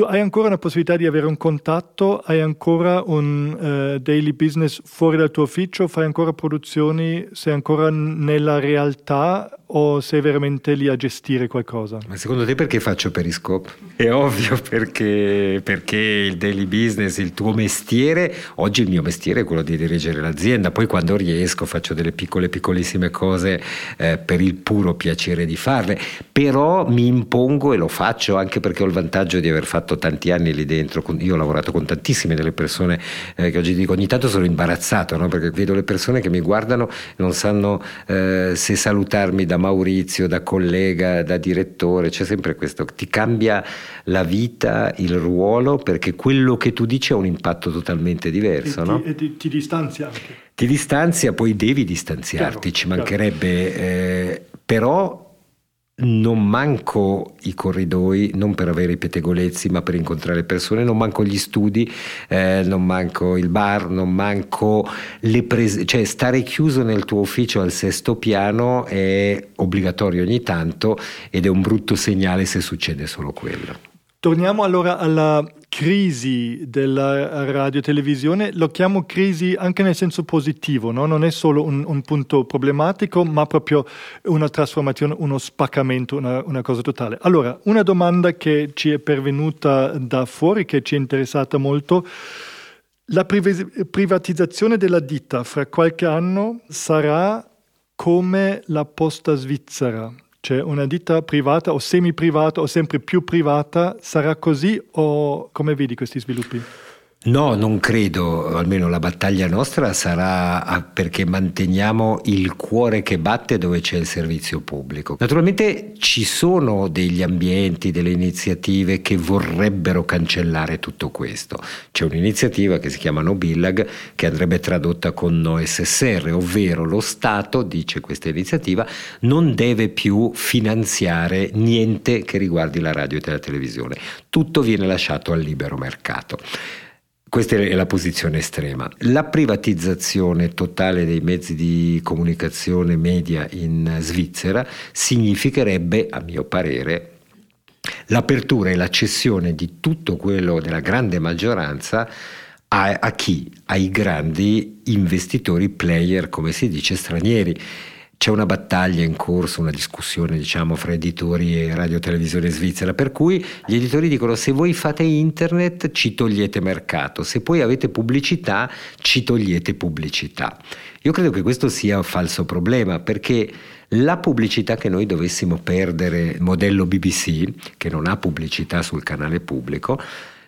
tu hai ancora una possibilità di avere un contatto, hai ancora un uh, daily business fuori dal tuo ufficio, fai ancora produzioni, sei ancora nella realtà? O sei veramente lì a gestire qualcosa? Ma secondo te perché faccio Periscope? È ovvio perché, perché il daily business, il tuo mestiere, oggi il mio mestiere è quello di dirigere l'azienda, poi quando riesco faccio delle piccole piccolissime cose eh, per il puro piacere di farle, però mi impongo e lo faccio anche perché ho il vantaggio di aver fatto tanti anni lì dentro, io ho lavorato con tantissime delle persone eh, che oggi dico ogni tanto sono imbarazzato no? perché vedo le persone che mi guardano e non sanno eh, se salutarmi da Maurizio, da collega, da direttore, c'è sempre questo, ti cambia la vita, il ruolo, perché quello che tu dici ha un impatto totalmente diverso. E, no? ti, e ti, ti distanzia anche. Ti distanzia, poi devi distanziarti, chiaro, ci mancherebbe, eh, però non manco i corridoi, non per avere i pettegolezzi, ma per incontrare persone, non manco gli studi, eh, non manco il bar, non manco le prese, cioè stare chiuso nel tuo ufficio al sesto piano è obbligatorio ogni tanto ed è un brutto segnale se succede solo quello. Torniamo allora alla crisi della radio-televisione, lo chiamo crisi anche nel senso positivo, no? non è solo un, un, punto problematico, ma proprio una trasformazione, uno spaccamento, una, una, cosa totale. Allora, una domanda che ci è pervenuta da fuori, che ci è interessata molto, la privatizzazione della ditta fra qualche anno sarà come la posta svizzera cioè una ditta privata o semi-privata o sempre più privata sarà così o come vedi questi sviluppi? No, non credo, almeno la battaglia nostra sarà perché manteniamo il cuore che batte dove c'è il servizio pubblico. Naturalmente ci sono degli ambienti, delle iniziative che vorrebbero cancellare tutto questo. C'è un'iniziativa che si chiama No Billag che andrebbe tradotta con No SSR, ovvero lo Stato, dice questa iniziativa, non deve più finanziare niente che riguardi la radio e la televisione. Tutto viene lasciato al libero mercato. Questa è la posizione estrema. La privatizzazione totale dei mezzi di comunicazione media in Svizzera significherebbe, a mio parere, l'apertura e la cessione di tutto quello della grande maggioranza a, a chi? Ai grandi investitori player, come si dice, stranieri c'è una battaglia in corso, una discussione diciamo fra editori e radiotelevisione svizzera, per cui gli editori dicono se voi fate internet ci togliete mercato, se poi avete pubblicità ci togliete pubblicità. Io credo che questo sia un falso problema perché la pubblicità che noi dovessimo perdere, modello BBC, che non ha pubblicità sul canale pubblico,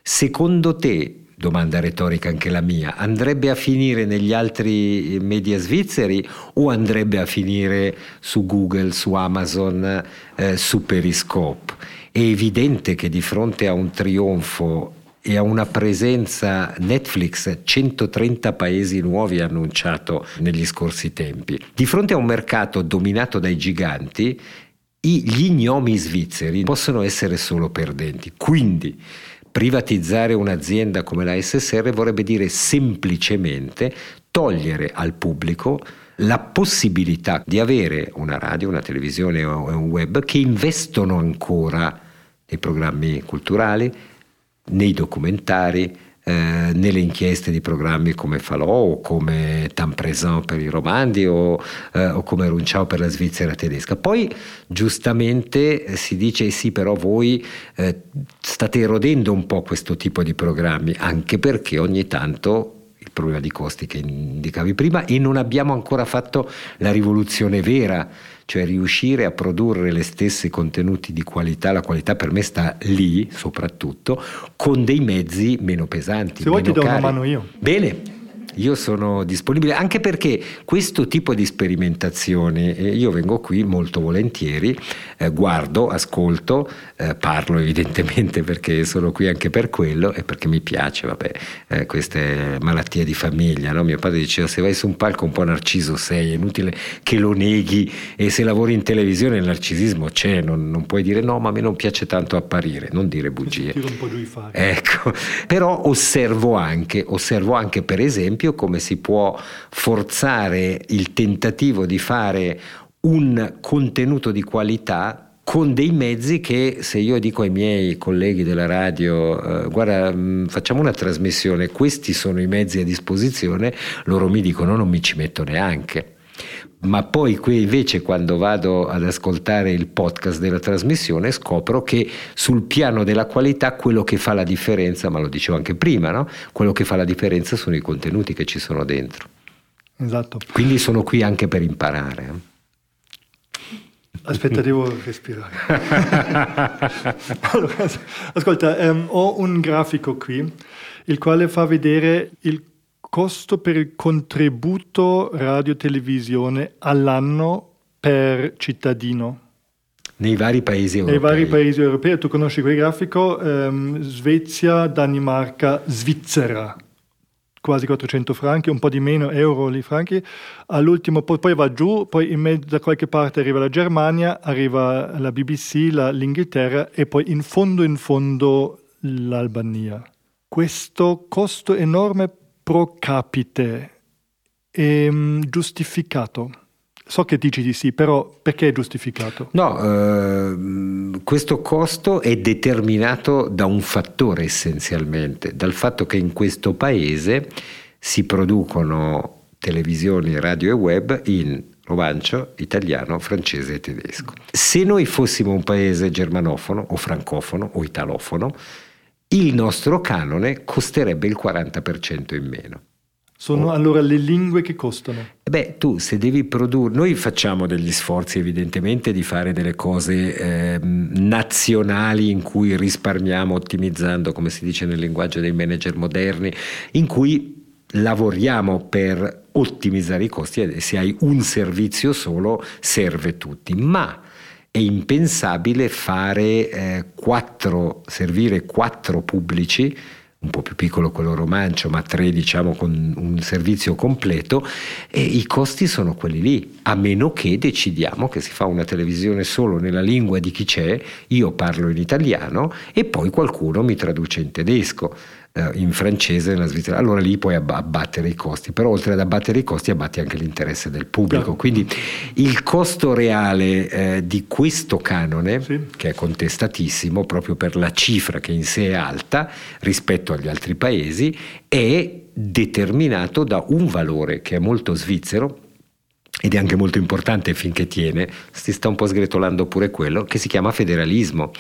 secondo te domanda retorica anche la mia, andrebbe a finire negli altri media svizzeri o andrebbe a finire su Google, su Amazon, eh, su Periscope? È evidente che di fronte a un trionfo e a una presenza Netflix 130 paesi nuovi annunciato negli scorsi tempi. Di fronte a un mercato dominato dai giganti, gli gnomi svizzeri possono essere solo perdenti. Quindi Privatizzare un'azienda come la SSR vorrebbe dire semplicemente togliere al pubblico la possibilità di avere una radio, una televisione o un web che investono ancora nei programmi culturali, nei documentari, eh, nelle inchieste di programmi come Falò o come Présent per i romandi o, eh, o, come Runciao per la Svizzera tedesca. Poi giustamente si dice sì però voi eh, state erodendo un po' questo tipo di programmi anche perché ogni tanto il problema di costi che indicavi prima e non abbiamo ancora fatto la rivoluzione vera cioè riuscire a produrre le stesse contenuti di qualità, la qualità per me sta lì soprattutto, con dei mezzi meno pesanti. Se vuoi ti do una mano io. Bene. Io sono disponibile anche perché questo tipo di sperimentazione, eh, io vengo qui molto volentieri, eh, guardo, ascolto, eh, parlo evidentemente [laughs] perché sono qui anche per quello e perché mi piace, vabbè, eh, queste malattie di famiglia. No? Mio padre diceva se vai su un palco un po' narciso sei, è inutile che lo neghi e se lavori in televisione il narcisismo c'è, non, non puoi dire no ma a me non piace tanto apparire, non dire bugie. Ecco, però osservo anche, osservo anche per esempio esempio come si può forzare il tentativo di fare un contenuto di qualità con dei mezzi che se io dico ai miei colleghi della radio eh, guarda mh, facciamo una trasmissione questi sono i mezzi a disposizione loro mi dicono non mi ci metto neanche ma poi qui invece quando vado ad ascoltare il podcast della trasmissione scopro che sul piano della qualità quello che fa la differenza, ma lo dicevo anche prima, no? quello che fa la differenza sono i contenuti che ci sono dentro. Esatto. Quindi sono qui anche per imparare. Eh. Aspetta, devo respirare. [laughs] allora, ascolta, um, ho un grafico qui, il quale fa vedere il costo per il contributo radio-televisione all'anno per cittadino? Nei vari paesi europei. Nei vari paesi europei, tu conosci quel grafico, ehm, Svezia, Danimarca, Svizzera, quasi 400 franchi, un po' di meno euro lì franchi, all'ultimo poi, poi va giù, poi in mezzo da qualche parte arriva la Germania, arriva la BBC, la, l'Inghilterra e poi in fondo in fondo l'Albania. Questo costo enorme pro capite è mm, giustificato? So che dici di sì, però perché è giustificato? No, eh, questo costo è determinato da un fattore essenzialmente, dal fatto che in questo paese si producono televisioni, radio e web in romancio, italiano, francese e tedesco. Se noi fossimo un paese germanofono o francofono o italofono, il nostro canone costerebbe il 40% in meno. Sono oh. allora le lingue che costano. Beh, tu se devi produrre, noi facciamo degli sforzi evidentemente di fare delle cose eh, nazionali in cui risparmiamo ottimizzando, come si dice nel linguaggio dei manager moderni, in cui lavoriamo per ottimizzare i costi e se hai un servizio solo serve tutti, ma è impensabile fare eh, quattro, servire quattro pubblici un po' più piccolo quello romancio, ma tre diciamo con un servizio completo e i costi sono quelli lì, a meno che decidiamo che si fa una televisione solo nella lingua di chi c'è, io parlo in italiano e poi qualcuno mi traduce in tedesco in francese nella Svizzera. Allora lì puoi abbattere i costi, però oltre ad abbattere i costi abbatti anche l'interesse del pubblico. Quindi il costo reale eh, di questo canone, sì. che è contestatissimo proprio per la cifra che in sé è alta rispetto agli altri paesi, è determinato da un valore che è molto svizzero, ed è anche molto importante finché tiene, si sta un po' sgretolando pure quello, che si chiama federalismo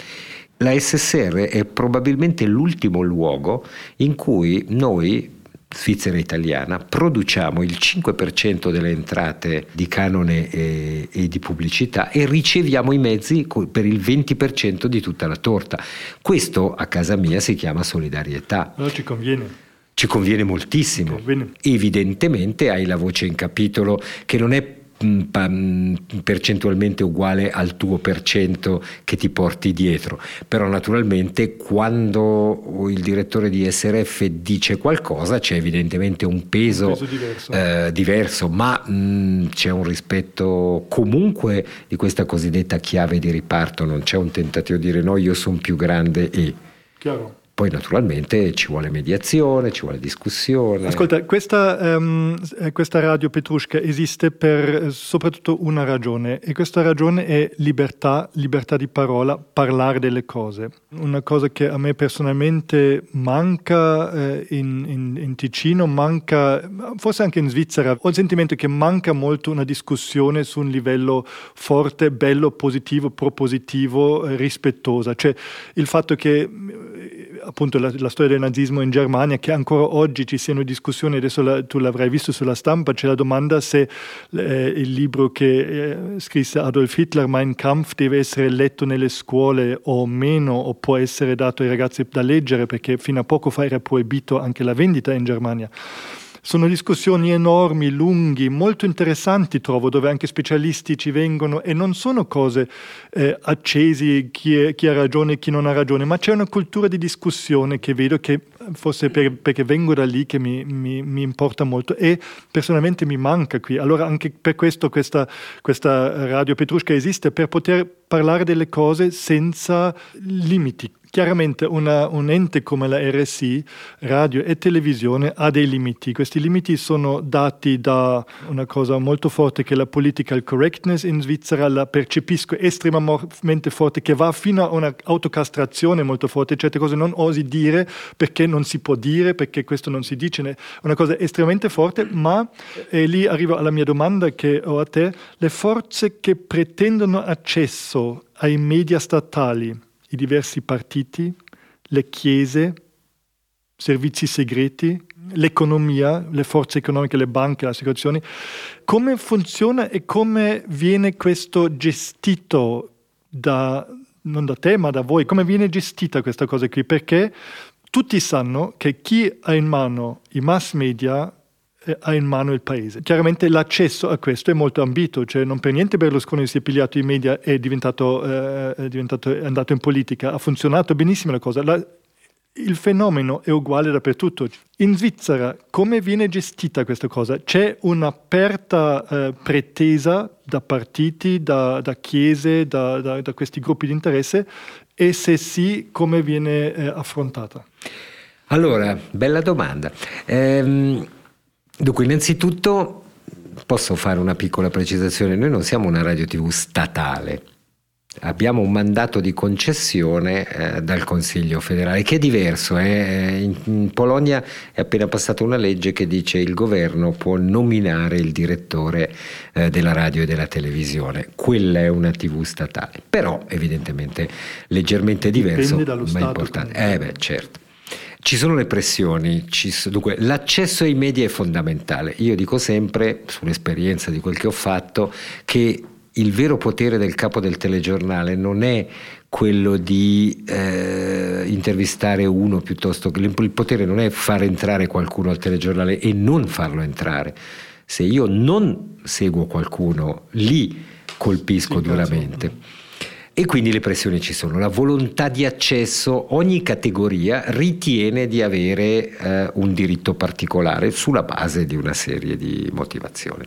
la SSR è probabilmente l'ultimo luogo in cui noi Svizzera italiana, produciamo il 5% delle entrate di canone e, e, di pubblicità e riceviamo i mezzi per il 20% di tutta la torta. Questo a casa mia si chiama solidarietà. No, ci conviene. Ci conviene moltissimo. Evidentemente hai la voce in capitolo che non è percentualmente uguale al tuo per cento che ti porti dietro. Però naturalmente quando il direttore di SRF dice qualcosa c'è evidentemente un peso, un peso diverso. Eh, diverso. ma mh, c'è un rispetto comunque di questa cosiddetta chiave di riparto, non c'è un tentativo di dire no, io sono più grande e... Chiaro. Poi naturalmente ci vuole mediazione, ci vuole discussione. Ascolta, questa, um, questa radio Petrushka esiste per soprattutto una ragione e questa ragione è libertà, libertà di parola, parlare delle cose. Una cosa che a me personalmente manca eh, in, in, in, Ticino, manca forse anche in Svizzera. Ho il sentimento che manca molto una discussione su un livello forte, bello, positivo, propositivo, eh, rispettosa. Cioè il fatto che appunto la, la, storia del nazismo in Germania, che ancora oggi ci siano discussioni, adesso la, tu l'avrai visto sulla stampa, c'è la domanda se eh, il libro che eh, scrisse Adolf Hitler, Mein Kampf, deve essere letto nelle scuole o meno, o può essere dato ai ragazzi da leggere, perché fino a poco fa era proibito anche la vendita in Germania. Sono discussioni enormi, lunghi, molto interessanti trovo, dove anche specialisti ci vengono e non sono cose eh, accesi, chi, è, chi, ha ragione e chi non ha ragione, ma c'è una cultura di discussione che vedo che forse per, perché vengo da lì che mi, mi, mi, importa molto e personalmente mi manca qui. Allora anche per questo questa, questa Radio Petrushka esiste, per poter parlare delle cose senza limiti Chiaramente una, un ente come la RSI, radio e televisione, ha dei limiti. Questi limiti sono dati da una cosa molto forte che è la political correctness in Svizzera, la percepisco estremamente forte, che va fino a un'autocastrazione molto forte. Certe cose non osi dire perché non si può dire, perché questo non si dice. È una cosa estremamente forte, ma e lì arrivo alla mia domanda che ho a te. Le forze che pretendono accesso ai media statali, i diversi partiti, le chiese, servizi segreti, l'economia, le forze economiche, le banche, le assicurazioni. Come funziona e come viene questo gestito da, non da te ma da voi? Come viene gestita questa cosa qui? Perché tutti sanno che chi ha in mano i mass media ha in mano il paese. Chiaramente l'accesso a questo è molto ambito, cioè non per niente Berlusconi si è pigliato i media e è diventato, eh, è, diventato, è andato in politica, ha funzionato benissimo la cosa. La, il fenomeno è uguale dappertutto. In Svizzera come viene gestita questa cosa? C'è un'aperta eh, pretesa da partiti, da, da chiese, da, da, da, questi gruppi di interesse e se sì come viene eh, affrontata? Allora, bella domanda. Ehm Dunque, innanzitutto posso fare una piccola precisazione, noi non siamo una radio tv statale, abbiamo un mandato di concessione eh, dal Consiglio federale che è diverso. Eh. In, in, Polonia è appena passata una legge che dice che il governo può nominare il direttore eh, della radio e della televisione. Quella è una tv statale, però evidentemente leggermente diverso, ma Stato, importante. Eh beh, certo. Ci sono le pressioni, dunque, l'accesso ai media è fondamentale. Io dico sempre, sull'esperienza di quel che ho fatto, che il vero potere del capo del telegiornale non è quello di eh, intervistare uno piuttosto che il potere non è far entrare qualcuno al telegiornale e non farlo entrare. Se io non seguo qualcuno, lì colpisco duramente. E quindi le pressioni ci sono. La volontà di accesso, ogni categoria ritiene di avere eh, un diritto particolare sulla base di una serie di motivazioni.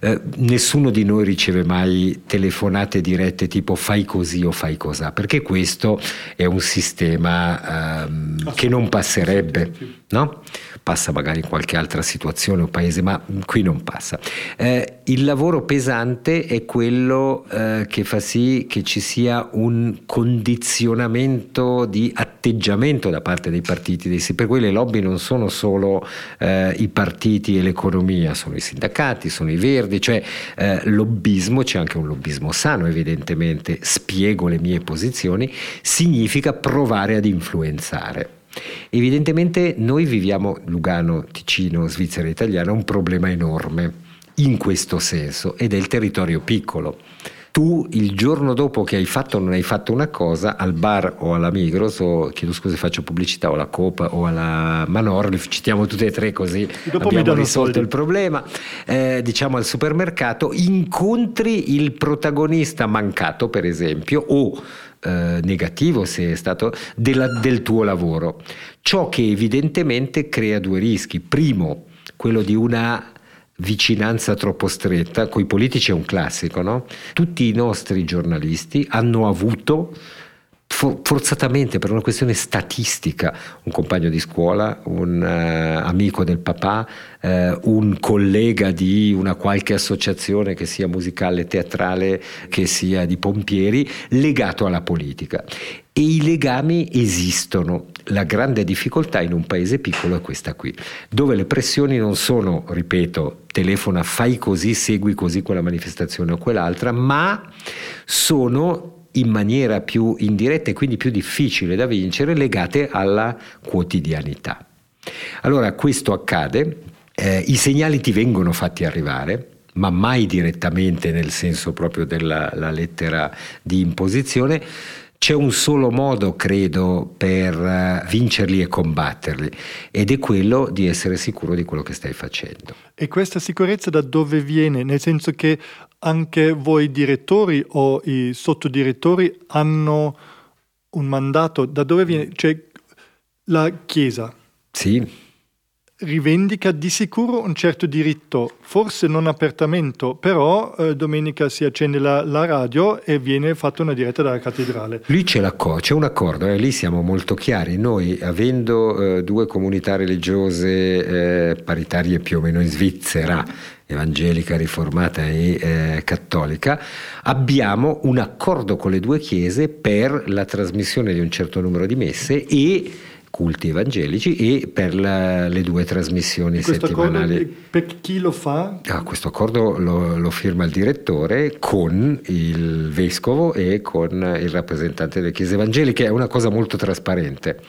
Eh, nessuno di noi riceve mai telefonate dirette tipo fai così o fai cos'ha, perché questo è un sistema ehm, che non passerebbe, no? Passa magari in qualche altra situazione o paese, ma qui non passa. Eh, il lavoro pesante è quello eh, che fa sì che ci sia un condizionamento di atteggiamento da parte dei partiti. Per cui le lobby non sono solo eh, i partiti e l'economia, sono i sindacati, sono i verdi, cioè eh, lobbismo, c'è anche un lobbismo sano evidentemente, spiego le mie posizioni, significa provare ad influenzare. Evidentemente noi viviamo, Lugano, Ticino, Svizzera italiana, un problema enorme in questo senso ed è il territorio piccolo. Tu il giorno dopo che hai fatto o non hai fatto una cosa, al bar o alla Migros, o chiedo scusa faccio pubblicità, o alla Copa o alla Manor, li citiamo tutte e tre così dopo abbiamo risolto soldi. il problema, eh, diciamo al supermercato, incontri il protagonista mancato per esempio o eh, negativo se è stato della, del tuo lavoro. Ciò che evidentemente crea due rischi. Primo, quello di una vicinanza troppo stretta, con i politici è un classico, no? Tutti i nostri giornalisti hanno avuto forzatamente per una questione statistica, un compagno di scuola, un uh, amico del papà, uh, un collega di una qualche associazione che sia musicale, teatrale, che sia di pompieri, legato alla politica. E i legami esistono. La grande difficoltà in un paese piccolo è questa qui, dove le pressioni non sono, ripeto, telefona, fai così, segui così quella manifestazione o quell'altra, ma sono in maniera più indiretta e quindi più difficile da vincere legate alla quotidianità. Allora questo accade, eh, i segnali ti vengono fatti arrivare, ma mai direttamente nel senso proprio della lettera di imposizione. C'è un solo modo, credo, per eh, vincerli e combatterli ed è quello di essere sicuro di quello che stai facendo. E questa sicurezza da dove viene? Nel senso che anche voi direttori o i sottodirettori hanno un mandato, da dove viene? Cioè la Chiesa. Sì rivendica di sicuro un certo diritto, forse non apertamento, però eh, domenica si accende la, la, radio e viene fatta una diretta dalla cattedrale. Lì c'è, c'è un accordo, eh, lì siamo molto chiari. Noi, avendo eh, due comunità religiose eh, paritarie più o meno in Svizzera, evangelica, riformata e eh, cattolica, abbiamo un accordo con le due chiese per la trasmissione di un certo numero di messe e culti evangelici e per la, le due trasmissioni settimanali. per chi lo fa? Ah, questo accordo lo, lo, firma il direttore con il vescovo e con il rappresentante delle chiese evangeliche, è una cosa molto trasparente.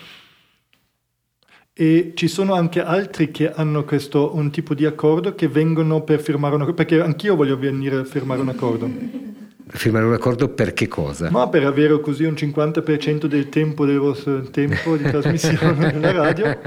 E ci sono anche altri che hanno questo, un tipo di accordo che vengono per firmare un accordo, perché anch'io voglio venire a firmare un accordo firmare un accordo per che cosa? Ma per avere così un 50% del tempo del vostro tempo di trasmissione [laughs] nella radio.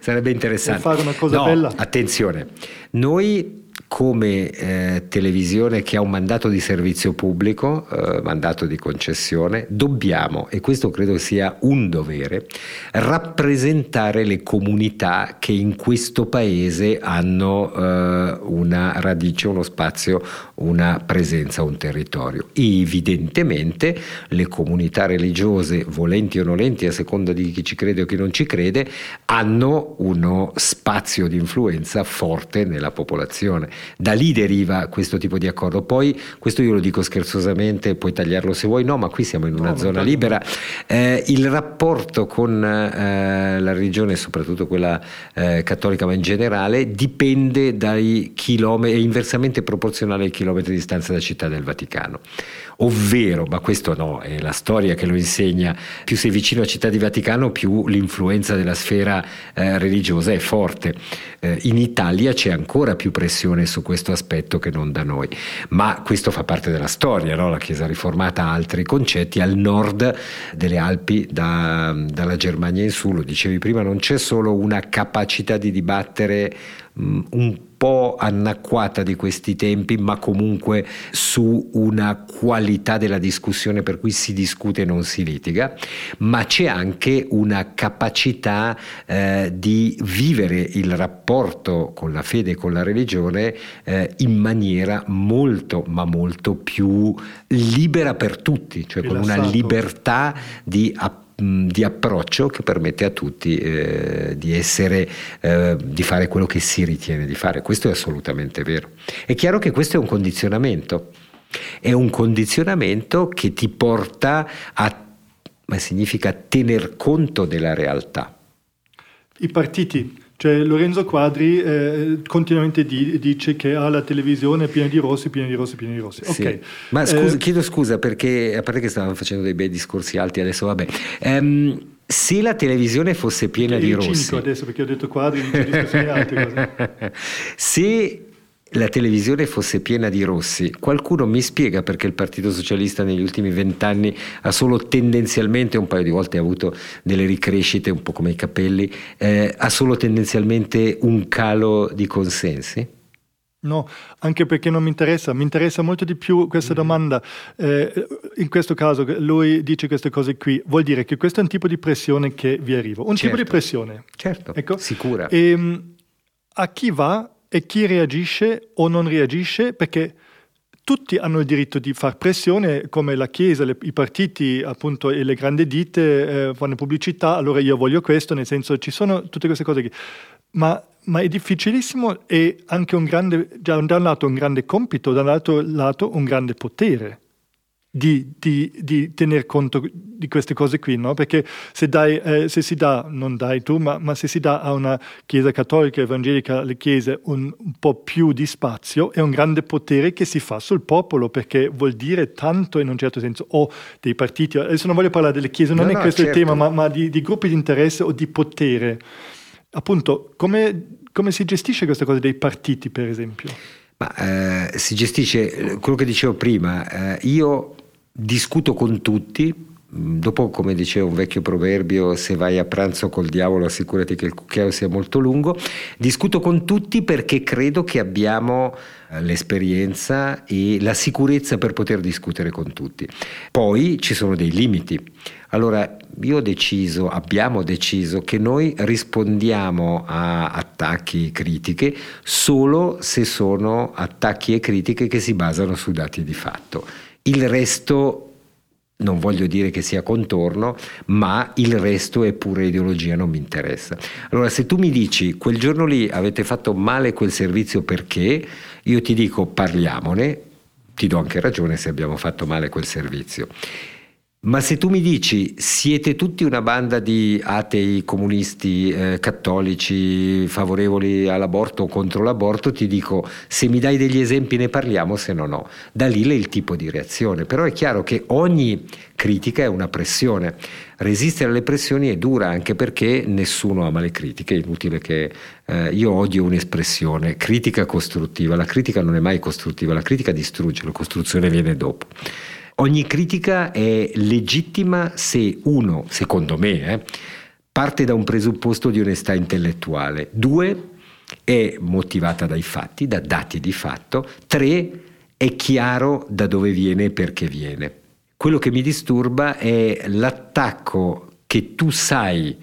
Sarebbe interessante. Fare una cosa no, bella. Attenzione, noi come eh, televisione che ha un mandato di servizio pubblico, eh, mandato di concessione, dobbiamo, e questo credo sia un dovere, rappresentare le comunità che in questo paese hanno eh, una radice, uno spazio, una presenza, un territorio. E evidentemente le comunità religiose, volenti o nolenti, a seconda di chi ci crede o chi non ci crede, hanno uno spazio di influenza forte nella popolazione. Da lì deriva questo tipo di accordo. Poi, questo io lo dico scherzosamente, puoi tagliarlo se vuoi, no, ma qui siamo in una no, zona libera. Eh, il rapporto con eh, la religione, soprattutto quella eh, cattolica, ma in generale, dipende dai chilometri, è inversamente proporzionale ai chilometri km di distanza da Città del Vaticano. Ovvero, ma questo no, è la storia che lo insegna, più sei vicino a Città di Vaticano più l'influenza della sfera eh, religiosa è forte. Eh, in Italia c'è ancora più pressione su questo aspetto che non da noi, ma questo fa parte della storia, no? la Chiesa riformata ha altri concetti, al nord delle Alpi, da, dalla Germania in su, lo dicevi prima, non c'è solo una capacità di dibattere mh, un po' anacquata di questi tempi, ma comunque su una qualità della discussione per cui si discute e non si litiga, ma c'è anche una capacità eh, di vivere il rapporto con la fede e con la religione eh, in maniera molto, ma molto più libera per tutti, cioè con una libertà di approccio di approccio che permette a tutti eh, di essere, eh, di fare quello che si ritiene di fare. Questo è assolutamente vero. È chiaro che questo è un condizionamento. È un condizionamento che ti porta a, ma significa tener conto della realtà. I partiti cioè Lorenzo Quadri eh, continuamente di, dice che ha la televisione piena di rossi, piena di rossi, piena di rossi. Sì. Ok. Ma scusa, eh, chiedo scusa perché, a parte che stavamo facendo dei bei discorsi alti, adesso vabbè. Um, se la televisione fosse piena di rossi... adesso perché ho detto Quadri, non discorsi alti. [laughs] se la televisione fosse piena di rossi, qualcuno mi spiega perché il Partito Socialista negli ultimi vent'anni ha solo tendenzialmente, un paio di volte ha avuto delle ricrescite, un po' come i capelli, eh, ha solo tendenzialmente un calo di consensi? No, anche perché non mi interessa, mi interessa molto di più questa mm. domanda. Eh, in questo caso lui dice queste cose qui, vuol dire che questo è un tipo di pressione che vi arriva, un certo. tipo di pressione. Certo, ecco. sicura. E, ehm, a chi va e chi reagisce o non reagisce perché tutti hanno il diritto di far pressione, come la Chiesa, le, i partiti appunto, e le grandi ditte eh, fanno pubblicità, allora io voglio questo, nel senso ci sono tutte queste cose. Che, ma, ma, è difficilissimo e anche un grande, da un lato un grande compito, dall'altro lato un grande potere di, di, di tener conto di queste cose qui, no? Perché se, dai, eh, se si dà, non dai tu, ma, ma, se si dà a una chiesa cattolica, evangelica, alle chiese un, un, po' più di spazio, è un grande potere che si fa sul popolo, perché vuol dire tanto in un certo senso, o dei partiti, adesso non voglio parlare delle chiese, non no, è no, questo certo. il tema, ma, ma di, di, gruppi di interesse o di potere. Appunto, come, come si gestisce questa cosa dei partiti, per esempio? Ma, eh, si gestisce quello che dicevo prima, eh, io discuto con tutti, dopo come diceva un vecchio proverbio se vai a pranzo col diavolo assicurati che il cucchiaio sia molto lungo. Discuto con tutti perché credo che abbiamo eh, l'esperienza e la sicurezza per poter discutere con tutti. Poi ci sono dei limiti. Allora io ho deciso abbiamo deciso che noi rispondiamo a attacchi critiche solo se sono attacchi e critiche che si basano su dati di fatto il resto non voglio dire che sia contorno, ma il resto è pura ideologia, non mi interessa. Allora, se tu mi dici quel giorno lì avete fatto male quel servizio perché, io ti dico parliamone, ti do anche ragione se abbiamo fatto male quel servizio. Ma se tu mi dici siete tutti una banda di atei, comunisti, eh, cattolici, favorevoli all'aborto o contro l'aborto, ti dico se mi dai degli esempi ne parliamo, se no no. Da lì è il tipo di reazione. Però è chiaro che ogni critica è una pressione. Resistere alle pressioni è dura anche perché nessuno ama le critiche, è inutile che eh, io odio un'espressione, critica costruttiva. La critica non è mai costruttiva, la critica distrugge, la costruzione viene dopo. Ogni critica è legittima se uno, secondo me, eh, parte da un presupposto di onestà intellettuale, due, è motivata dai fatti, da dati di fatto, tre, è chiaro da dove viene e perché viene. Quello che mi disturba è l'attacco che tu sai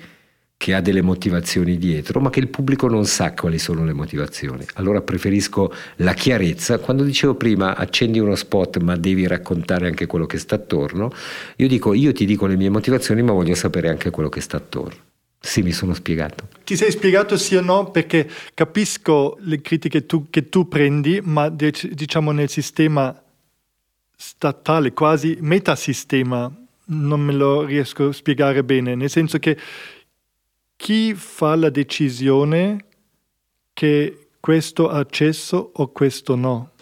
che ha delle motivazioni dietro, ma che il pubblico non sa quali sono le motivazioni. Allora preferisco la chiarezza. Quando dicevo prima accendi uno spot, ma devi raccontare anche quello che sta attorno, io dico io ti dico le mie motivazioni, ma voglio sapere anche quello che sta attorno. Sì, mi sono spiegato. Ti sei spiegato sì o no? Perché capisco le critiche tu, che tu prendi, ma diciamo nel sistema statale, quasi metasistema, non me lo riesco a spiegare bene, nel senso che chi fa la decisione che questo accesso o questo no?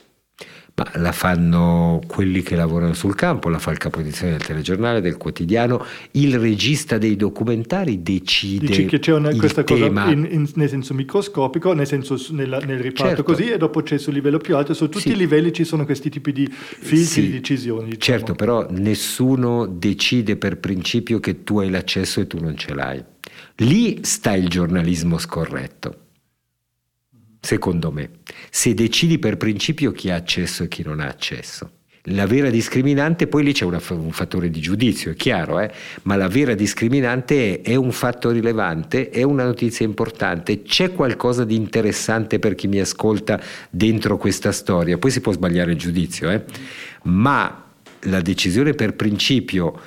ma la fanno quelli che lavorano sul campo, la fa il capodizione del telegiornale, del quotidiano, il regista dei documentari decide Dici che c'è una, questa tema. cosa in, in, nel senso microscopico, nel senso nella, nel riparto Certo. così e dopo c'è sul livello più alto, su tutti Sì. i livelli ci sono questi tipi di filtri Sì, di decisioni. diciamo. Certo, però nessuno decide per principio che tu hai l'accesso e tu non ce l'hai. Lì sta il giornalismo scorretto, secondo me. Se decidi per principio chi ha accesso e chi non ha accesso. La vera discriminante, poi lì c'è una- un fattore di giudizio, è chiaro, eh? ma la vera discriminante è, è un fatto rilevante, è una notizia importante, c'è qualcosa di interessante per chi mi ascolta dentro questa storia, poi si può sbagliare il giudizio, eh? ma la decisione per principio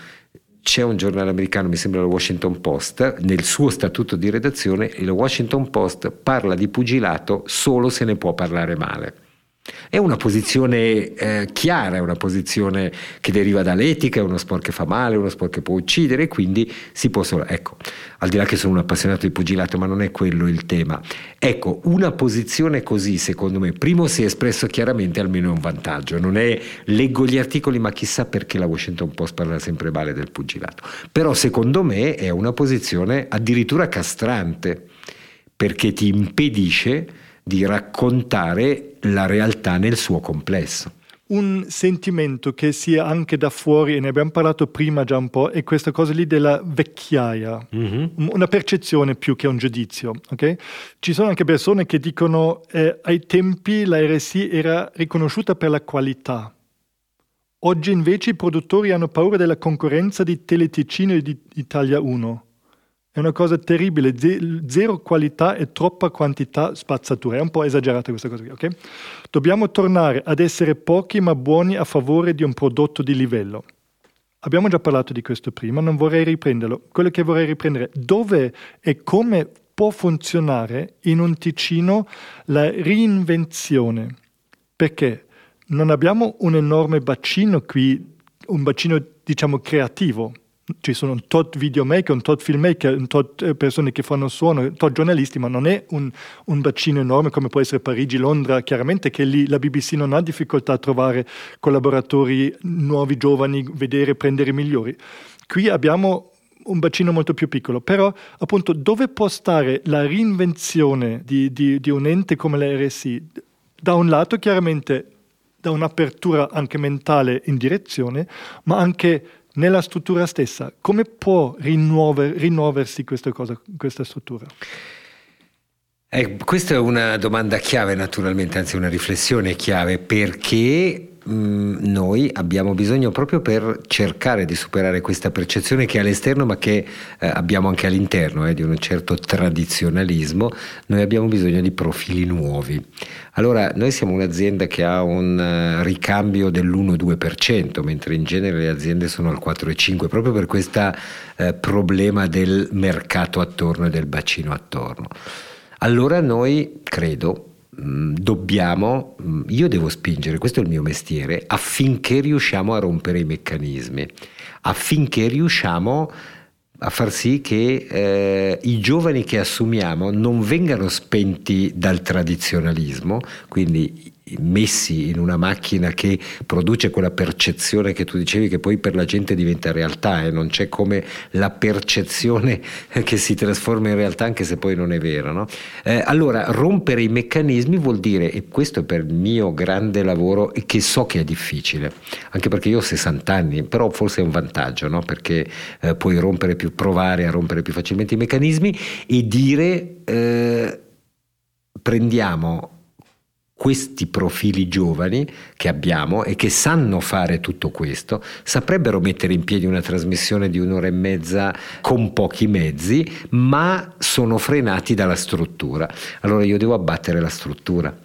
c'è un giornale americano, mi sembra il Washington Post, nel suo statuto di redazione il Washington Post parla di pugilato solo se ne può parlare male. È una posizione eh, chiara, è una posizione che deriva dall'etica, è uno sport che fa male, è uno sport che può uccidere, quindi si può solo... Ecco, al di là che sono un appassionato di pugilato, ma non è quello il tema. Ecco, una posizione così, secondo me, primo si è espresso chiaramente, almeno è un vantaggio. Non è, leggo gli articoli, ma chissà perché la Washington Post parla sempre male del pugilato. Però secondo me è una posizione addirittura castrante, perché ti impedisce di raccontare la realtà nel suo complesso. Un sentimento che sia anche da fuori, e ne abbiamo parlato prima già un po', è questa cosa lì della vecchiaia. una percezione più che un giudizio. ok? Ci sono anche persone che dicono eh, ai tempi la RSI era riconosciuta per la qualità. Oggi invece i produttori hanno paura della concorrenza di Teleticino e di Italia 1. È una cosa terribile, ze- zero qualità e troppa quantità spazzatura. È un po' esagerata questa cosa qui, ok? Dobbiamo tornare ad essere pochi ma buoni a favore di un prodotto di livello. Abbiamo già parlato di questo prima, non vorrei riprenderlo. Quello che vorrei riprendere, dove e come può funzionare in un Ticino la reinvenzione? Perché non abbiamo un enorme bacino qui, un bacino diciamo creativo. Ci sono un tot videomaker, un tot filmmaker, un tot eh, persone che fanno suono, un tot giornalisti, ma non è un, un bacino enorme come può essere Parigi, Londra. Chiaramente che lì la BBC non ha difficoltà a trovare collaboratori nuovi, giovani, vedere, prendere i migliori. Qui abbiamo un bacino molto più piccolo, però appunto dove può stare la reinvenzione di, di, di un ente come la RSI? Da un lato chiaramente da un'apertura anche mentale in direzione, ma anche nella struttura stessa. Come può rinnuover, rinnuoversi questa, cosa, questa struttura? Eh, questa è una domanda chiave naturalmente, anzi una riflessione chiave, perché mh, noi abbiamo bisogno proprio per cercare di superare questa percezione che è all'esterno ma che eh, abbiamo anche all'interno, eh, di un certo tradizionalismo, noi abbiamo bisogno di profili nuovi. Allora, noi siamo un'azienda che ha un uh, ricambio dell'1-2%, mentre in genere le aziende sono al 4-5%, proprio per questo uh, problema del mercato attorno e del bacino attorno. Allora noi, credo, mh, dobbiamo, mh, io devo spingere, questo è il mio mestiere, affinché riusciamo a rompere i meccanismi, affinché riusciamo a far sì che eh, i giovani che assumiamo non vengano spenti dal tradizionalismo, quindi messi in una macchina che produce quella percezione che tu dicevi che poi per la gente diventa realtà e eh? non c'è come la percezione [laughs] che si trasforma in realtà anche se poi non è vera. No? Eh, allora rompere i meccanismi vuol dire, e questo è per il mio grande lavoro e che so che è difficile, anche perché io ho 60 anni, però forse è un vantaggio no? perché eh, puoi rompere più, provare a rompere più facilmente i meccanismi e dire eh, prendiamo questi profili giovani che abbiamo e che sanno fare tutto questo, saprebbero mettere in piedi una trasmissione di un'ora e mezza con pochi mezzi, ma sono frenati dalla struttura. Allora io devo abbattere la struttura.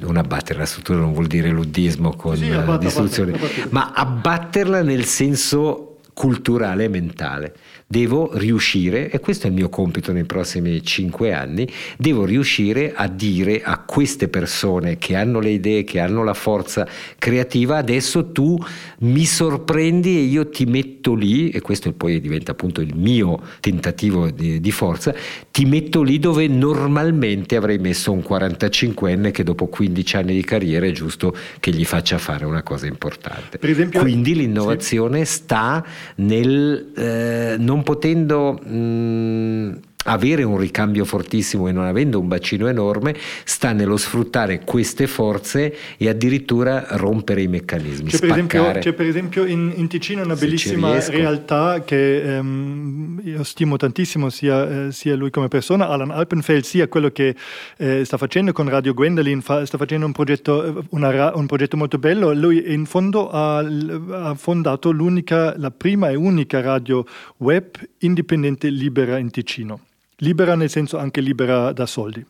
Non abbattere la struttura non vuol dire luddismo con Sì, abbatta, distruzione, abbatta, abbatta. ma abbatterla nel senso culturale e mentale. Devo riuscire, e questo è il mio compito nei prossimi cinque anni, devo riuscire a dire a queste persone che hanno le idee, che hanno la forza creativa, adesso tu mi sorprendi e io ti metto lì, e questo poi diventa appunto il mio tentativo di, di forza, ti metto lì dove normalmente avrei messo un 45enne che dopo 15 anni di carriera è giusto che gli faccia fare una cosa importante. Esempio, Quindi l'innovazione sì. sta nel eh, non potendo mh, avere un ricambio fortissimo e non avendo un bacino enorme, sta nello sfruttare queste forze e addirittura rompere i meccanismi. C'è, per esempio, c'è per esempio, in, in Ticino una bellissima realtà che ehm, io stimo tantissimo, sia, eh, sia, lui come persona, Alan Alpenfeld, sia quello che eh, sta facendo con Radio Gwendolyn, fa, sta facendo un progetto, una, un progetto, molto bello. Lui in fondo ha, ha fondato l'unica, la prima e unica radio web indipendente libera in Ticino libera nel senso anche libera da soldi.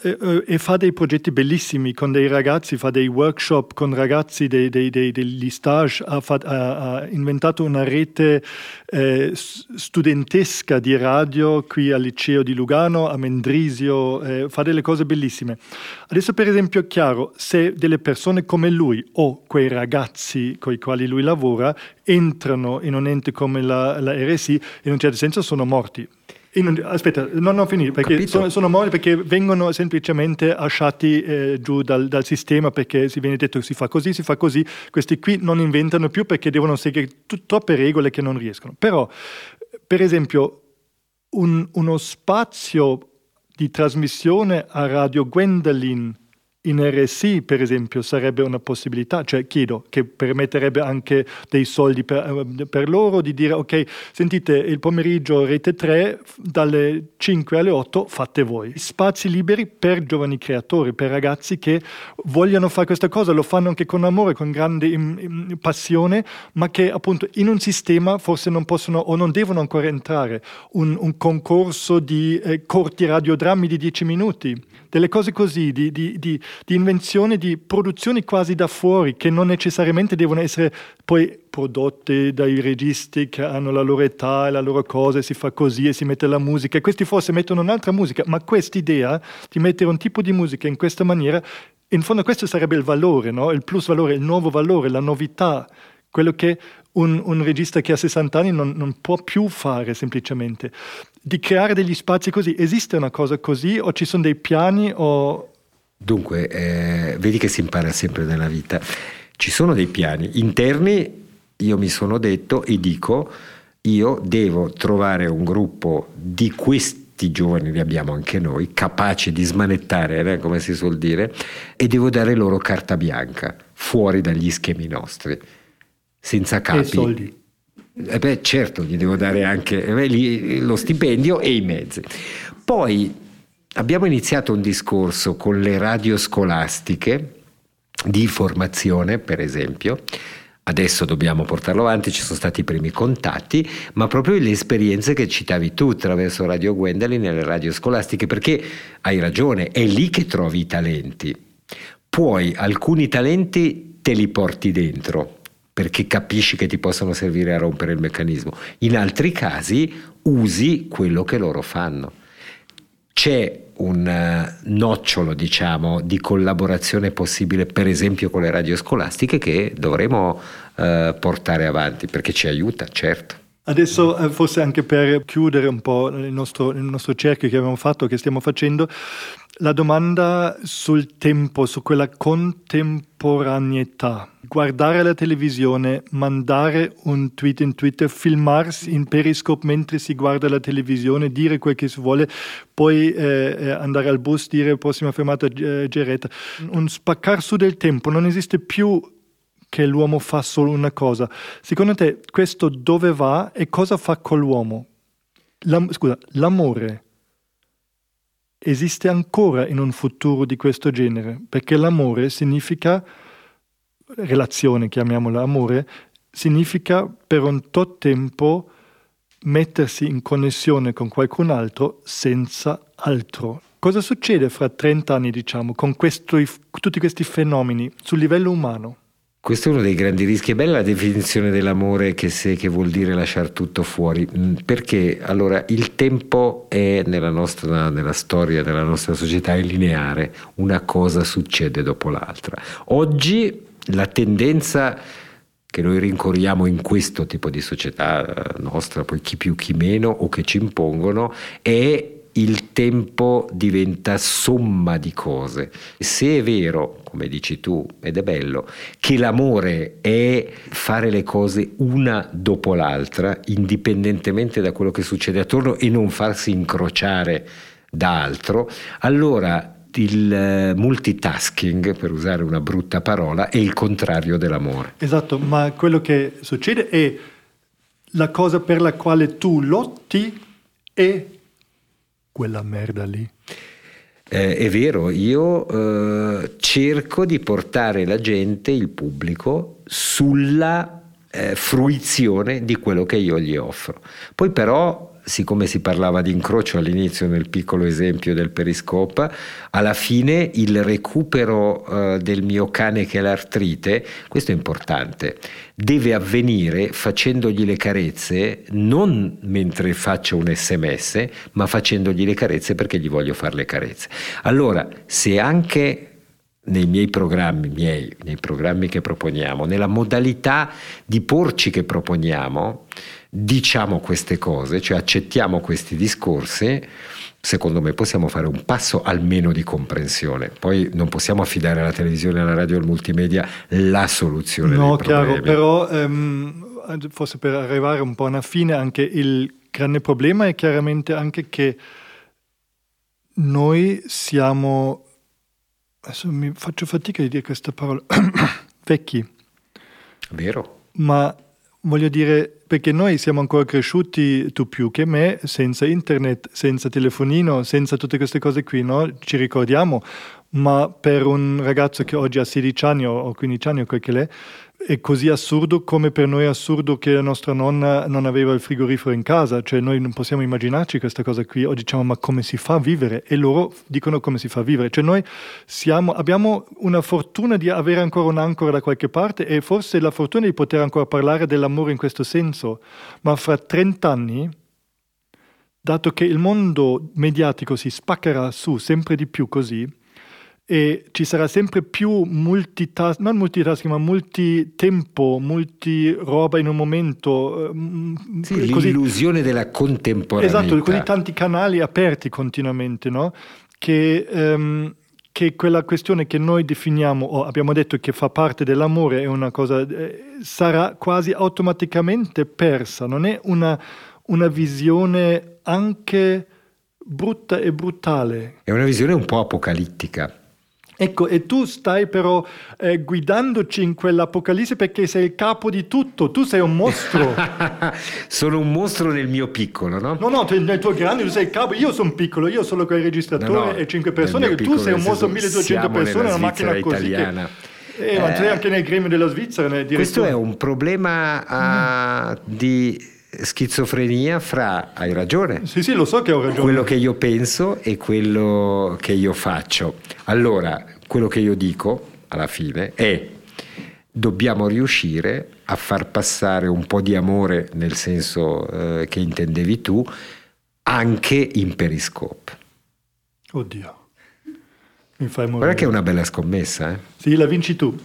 E, e, fa dei progetti bellissimi con dei ragazzi, fa dei workshop con ragazzi dei, dei, dei, degli stage, ha, fa, ha, ha, inventato una rete eh, studentesca di radio qui al liceo di Lugano, a Mendrisio, eh, fa delle cose bellissime. Adesso per esempio è chiaro, se delle persone come lui o quei ragazzi con i quali lui lavora entrano in un ente come la, la RSI, in un certo senso sono morti in, aspetta, non ho finito, perché sono, sono, moli perché vengono semplicemente lasciati eh, giù dal, dal, sistema perché si viene detto si fa così, si fa così, questi qui non inventano più perché devono seguire t- troppe regole che non riescono. Però, per esempio, un, uno spazio di trasmissione a Radio Gwendolyn in RSI, per esempio, sarebbe una possibilità, cioè chiedo che permetterebbe anche dei soldi per, eh, per, loro di dire ok, sentite il pomeriggio rete 3 dalle 5 alle 8 fate voi. Spazi liberi per giovani creatori, per ragazzi che vogliono fare questa cosa, lo fanno anche con amore, con grande im, im, passione, ma che appunto in un sistema forse non possono o non devono ancora entrare. Un, un concorso di eh, corti radiodrammi di 10 minuti delle cose così, di, di, di, di invenzione, di produzioni quasi da fuori, che non necessariamente devono essere poi prodotte dai registi che hanno la loro età e la loro cosa, e si fa così e si mette la musica, e questi forse mettono un'altra musica, ma quest'idea di mettere un tipo di musica in questa maniera, in fondo questo sarebbe il valore, no? il plus valore, il nuovo valore, la novità, quello che un, un regista che ha 60 anni non, non può più fare semplicemente di creare degli spazi così. Esiste una cosa così o ci sono dei piani o... Dunque, eh, vedi che si impara sempre nella vita. Ci sono dei piani interni, io mi sono detto e dico, io devo trovare un gruppo di questi giovani, li abbiamo anche noi, capaci di smanettare, eh, come si suol dire, e devo dare loro carta bianca, fuori dagli schemi nostri, senza capi. E soldi. Eh beh, certo, gli devo dare anche eh, lo stipendio e i mezzi. Poi abbiamo iniziato un discorso con le radio scolastiche di formazione, per esempio. Adesso dobbiamo portarlo avanti, ci sono stati i primi contatti, ma proprio le esperienze che citavi tu attraverso Radio Gwendolyn e le radio scolastiche, perché hai ragione, è lì che trovi i talenti. Poi alcuni talenti te li porti dentro, perché capisci che ti possono servire a rompere il meccanismo. In altri casi usi quello che loro fanno. C'è un uh, nocciolo, diciamo, di collaborazione possibile, per esempio con le radio scolastiche, che dovremo uh, portare avanti perché ci aiuta, certo. Adesso eh, forse anche per chiudere un po' il nostro, il nostro cerchio che abbiamo fatto, che stiamo facendo, la domanda sul tempo, su quella contemporaneità. Guardare la televisione, mandare un tweet in Twitter, filmarsi in Periscope mentre si guarda la televisione, dire quel che si vuole, poi eh, eh andare al bus, dire prossima fermata eh, Geretta. Un spaccar su del tempo, non esiste più che l'uomo fa solo una cosa. Secondo te questo dove va e cosa fa con l'uomo? La, scusa, l'amore esiste ancora in un futuro di questo genere, perché l'amore significa, relazione chiamiamola amore, significa per un tot tempo mettersi in connessione con qualcun altro senza altro. Cosa succede fra 30 anni, diciamo, con questo, tutti questi fenomeni sul livello umano? Questo è uno dei grandi rischi. È bella la definizione dell'amore che, se, che vuol dire lasciare tutto fuori, mm, perché allora il tempo è nella nostra nella storia della nostra società è lineare, una cosa succede dopo l'altra. Oggi la tendenza che noi rincorriamo in questo tipo di società eh, nostra, poi chi più chi meno o che ci impongono, è il tempo diventa somma di cose. Se è vero, come dici tu, ed è bello, che l'amore è fare le cose una dopo l'altra, indipendentemente da quello che succede attorno e non farsi incrociare da altro, allora il eh, multitasking, per usare una brutta parola, è il contrario dell'amore. Esatto, ma quello che succede è la cosa per la quale tu lotti è quella merda lì. Eh, è vero, io eh, cerco di portare la gente, il pubblico, sulla eh, fruizione di quello che io gli offro. Poi però siccome si parlava di incrocio all'inizio nel piccolo esempio del periscope, alla fine il recupero eh, del mio cane che è l'artrite, questo è importante, deve avvenire facendogli le carezze non mentre faccio un sms, ma facendogli le carezze perché gli voglio fare le carezze. Allora, se anche nei miei programmi, miei, nei programmi che proponiamo, nella modalità di porci che proponiamo, diciamo queste cose, cioè accettiamo questi discorsi, secondo me possiamo fare un passo almeno di comprensione. Poi non possiamo affidare alla televisione, alla radio, al multimedia la soluzione no, chiaro, però ehm, forse per arrivare un po' alla fine anche il grande problema è chiaramente anche che noi siamo adesso mi faccio fatica di dire questa parola [coughs] vecchi. Vero. Ma voglio dire perché noi siamo ancora cresciuti, tu più che me, senza internet, senza telefonino, senza tutte queste cose qui, no? Ci ricordiamo, ma per un ragazzo che oggi ha 16 anni o 15 anni o quel che l'è, è così assurdo come per noi è assurdo che la nostra nonna non aveva il frigorifero in casa, cioè noi non possiamo immaginarci questa cosa qui, oggi diciamo ma come si fa a vivere? E loro dicono come si fa a vivere, cioè noi siamo, abbiamo una fortuna di avere ancora un'ancora da qualche parte e forse la fortuna di poter ancora parlare dell'amore in questo senso, ma fra 30 anni, dato che il mondo mediatico si spaccherà su sempre di più così, e ci sarà sempre più multitasking, non multitasking, ma multitempo, multiroba in un momento. Ehm, sì, così, l'illusione della contemporaneità. Esatto, così tanti canali aperti continuamente, no? Che, um, che quella questione che noi definiamo, o abbiamo detto che fa parte dell'amore, è una cosa, eh, sarà quasi automaticamente persa, non è una, una visione anche brutta e brutale. È una visione un po' apocalittica. Ecco, e tu stai però eh, guidandoci in quell'Apocalisse perché sei il capo di tutto, tu sei un mostro. [laughs] sono un mostro nel mio piccolo, no? No, no, nel tuo grande tu sei il capo, io sono piccolo, io sono quel registratore no, no, e cinque persone, tu sei un mostro 1200 persone, una macchina così. Italiana. Che... Eh, ma sei anche nel gremio della Svizzera. Questo è un problema uh, di schizofrenia fra, hai ragione, sì sì lo so che ho ragione, quello che io penso e quello che io faccio. Allora, quello che io dico alla fine è dobbiamo riuscire a far passare un po' di amore nel senso eh, che intendevi tu anche in Periscope. Oddio. Mi fai morire. Guarda che è una bella scommessa. Eh? Sì, la vinci tu. [laughs]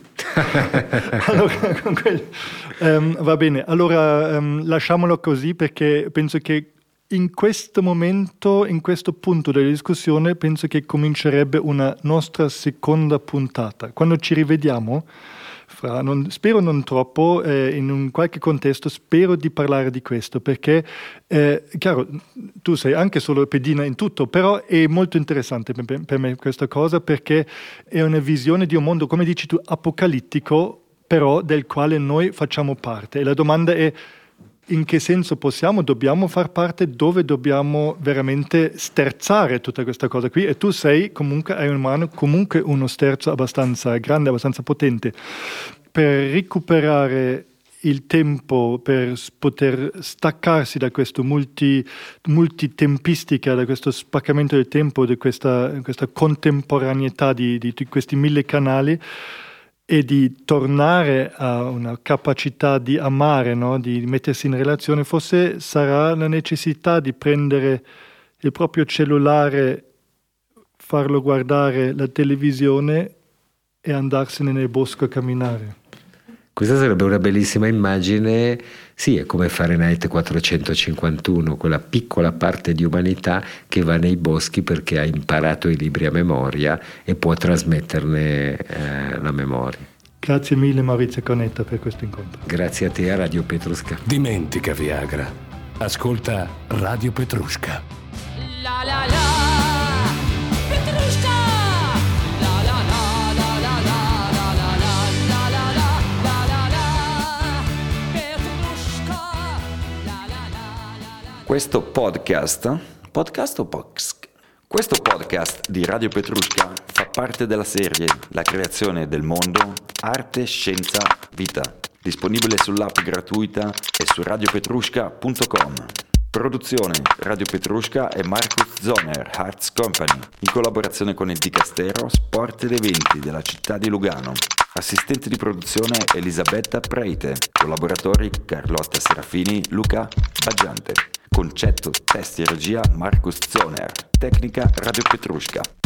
allora, quel, um, va bene, allora um, lasciamolo così perché penso che in questo momento, in questo punto della discussione, penso che comincerebbe una nostra seconda puntata. Quando ci rivediamo fra, non, spero non troppo, eh, in un qualche contesto spero di parlare di questo, perché, eh, chiaro, tu sei anche solo pedina in tutto, però è molto interessante per, per me questa cosa, perché è una visione di un mondo, come dici tu, apocalittico, però del quale noi facciamo parte. E la domanda è in che senso possiamo, dobbiamo far parte, dove dobbiamo veramente sterzare tutta questa cosa qui. E tu sei comunque, hai in mano comunque uno sterzo abbastanza grande, abbastanza potente. Per recuperare il tempo per poter staccarsi da questo multi, multitempistica, da questo spaccamento del tempo, di questa, questa contemporaneità di, di questi mille canali e di tornare a una capacità di amare, no? di mettersi in relazione, forse sarà la necessità di prendere il proprio cellulare, farlo guardare la televisione e andarsene nel bosco a camminare. Questa sarebbe una bellissima immagine, sì, è come Fahrenheit 451, quella piccola parte di umanità che va nei boschi perché ha imparato i libri a memoria e può trasmetterne eh, la memoria. Grazie mille Maurizio Conetta per questo incontro. Grazie a te a Radio Petrusca. Dimentica Viagra. Ascolta Radio Petrusca. La la la. Questo podcast, podcast o podcast? Questo podcast di Radio Petrushka fa parte della serie La creazione del mondo, arte, scienza, vita, disponibile sull'app gratuita e su radiopetrushka.com. Produzione Radio Petrushka e Marcus Zoner, Arts Company, in collaborazione con il Dicastero Sport ed Eventi della città di Lugano. Assistente di produzione Elisabetta Preite, collaboratori Carlotta Serafini, Luca Baggiante. Concetto, testi e regia Marcus Zoner. Tecnica Radio Petrushka.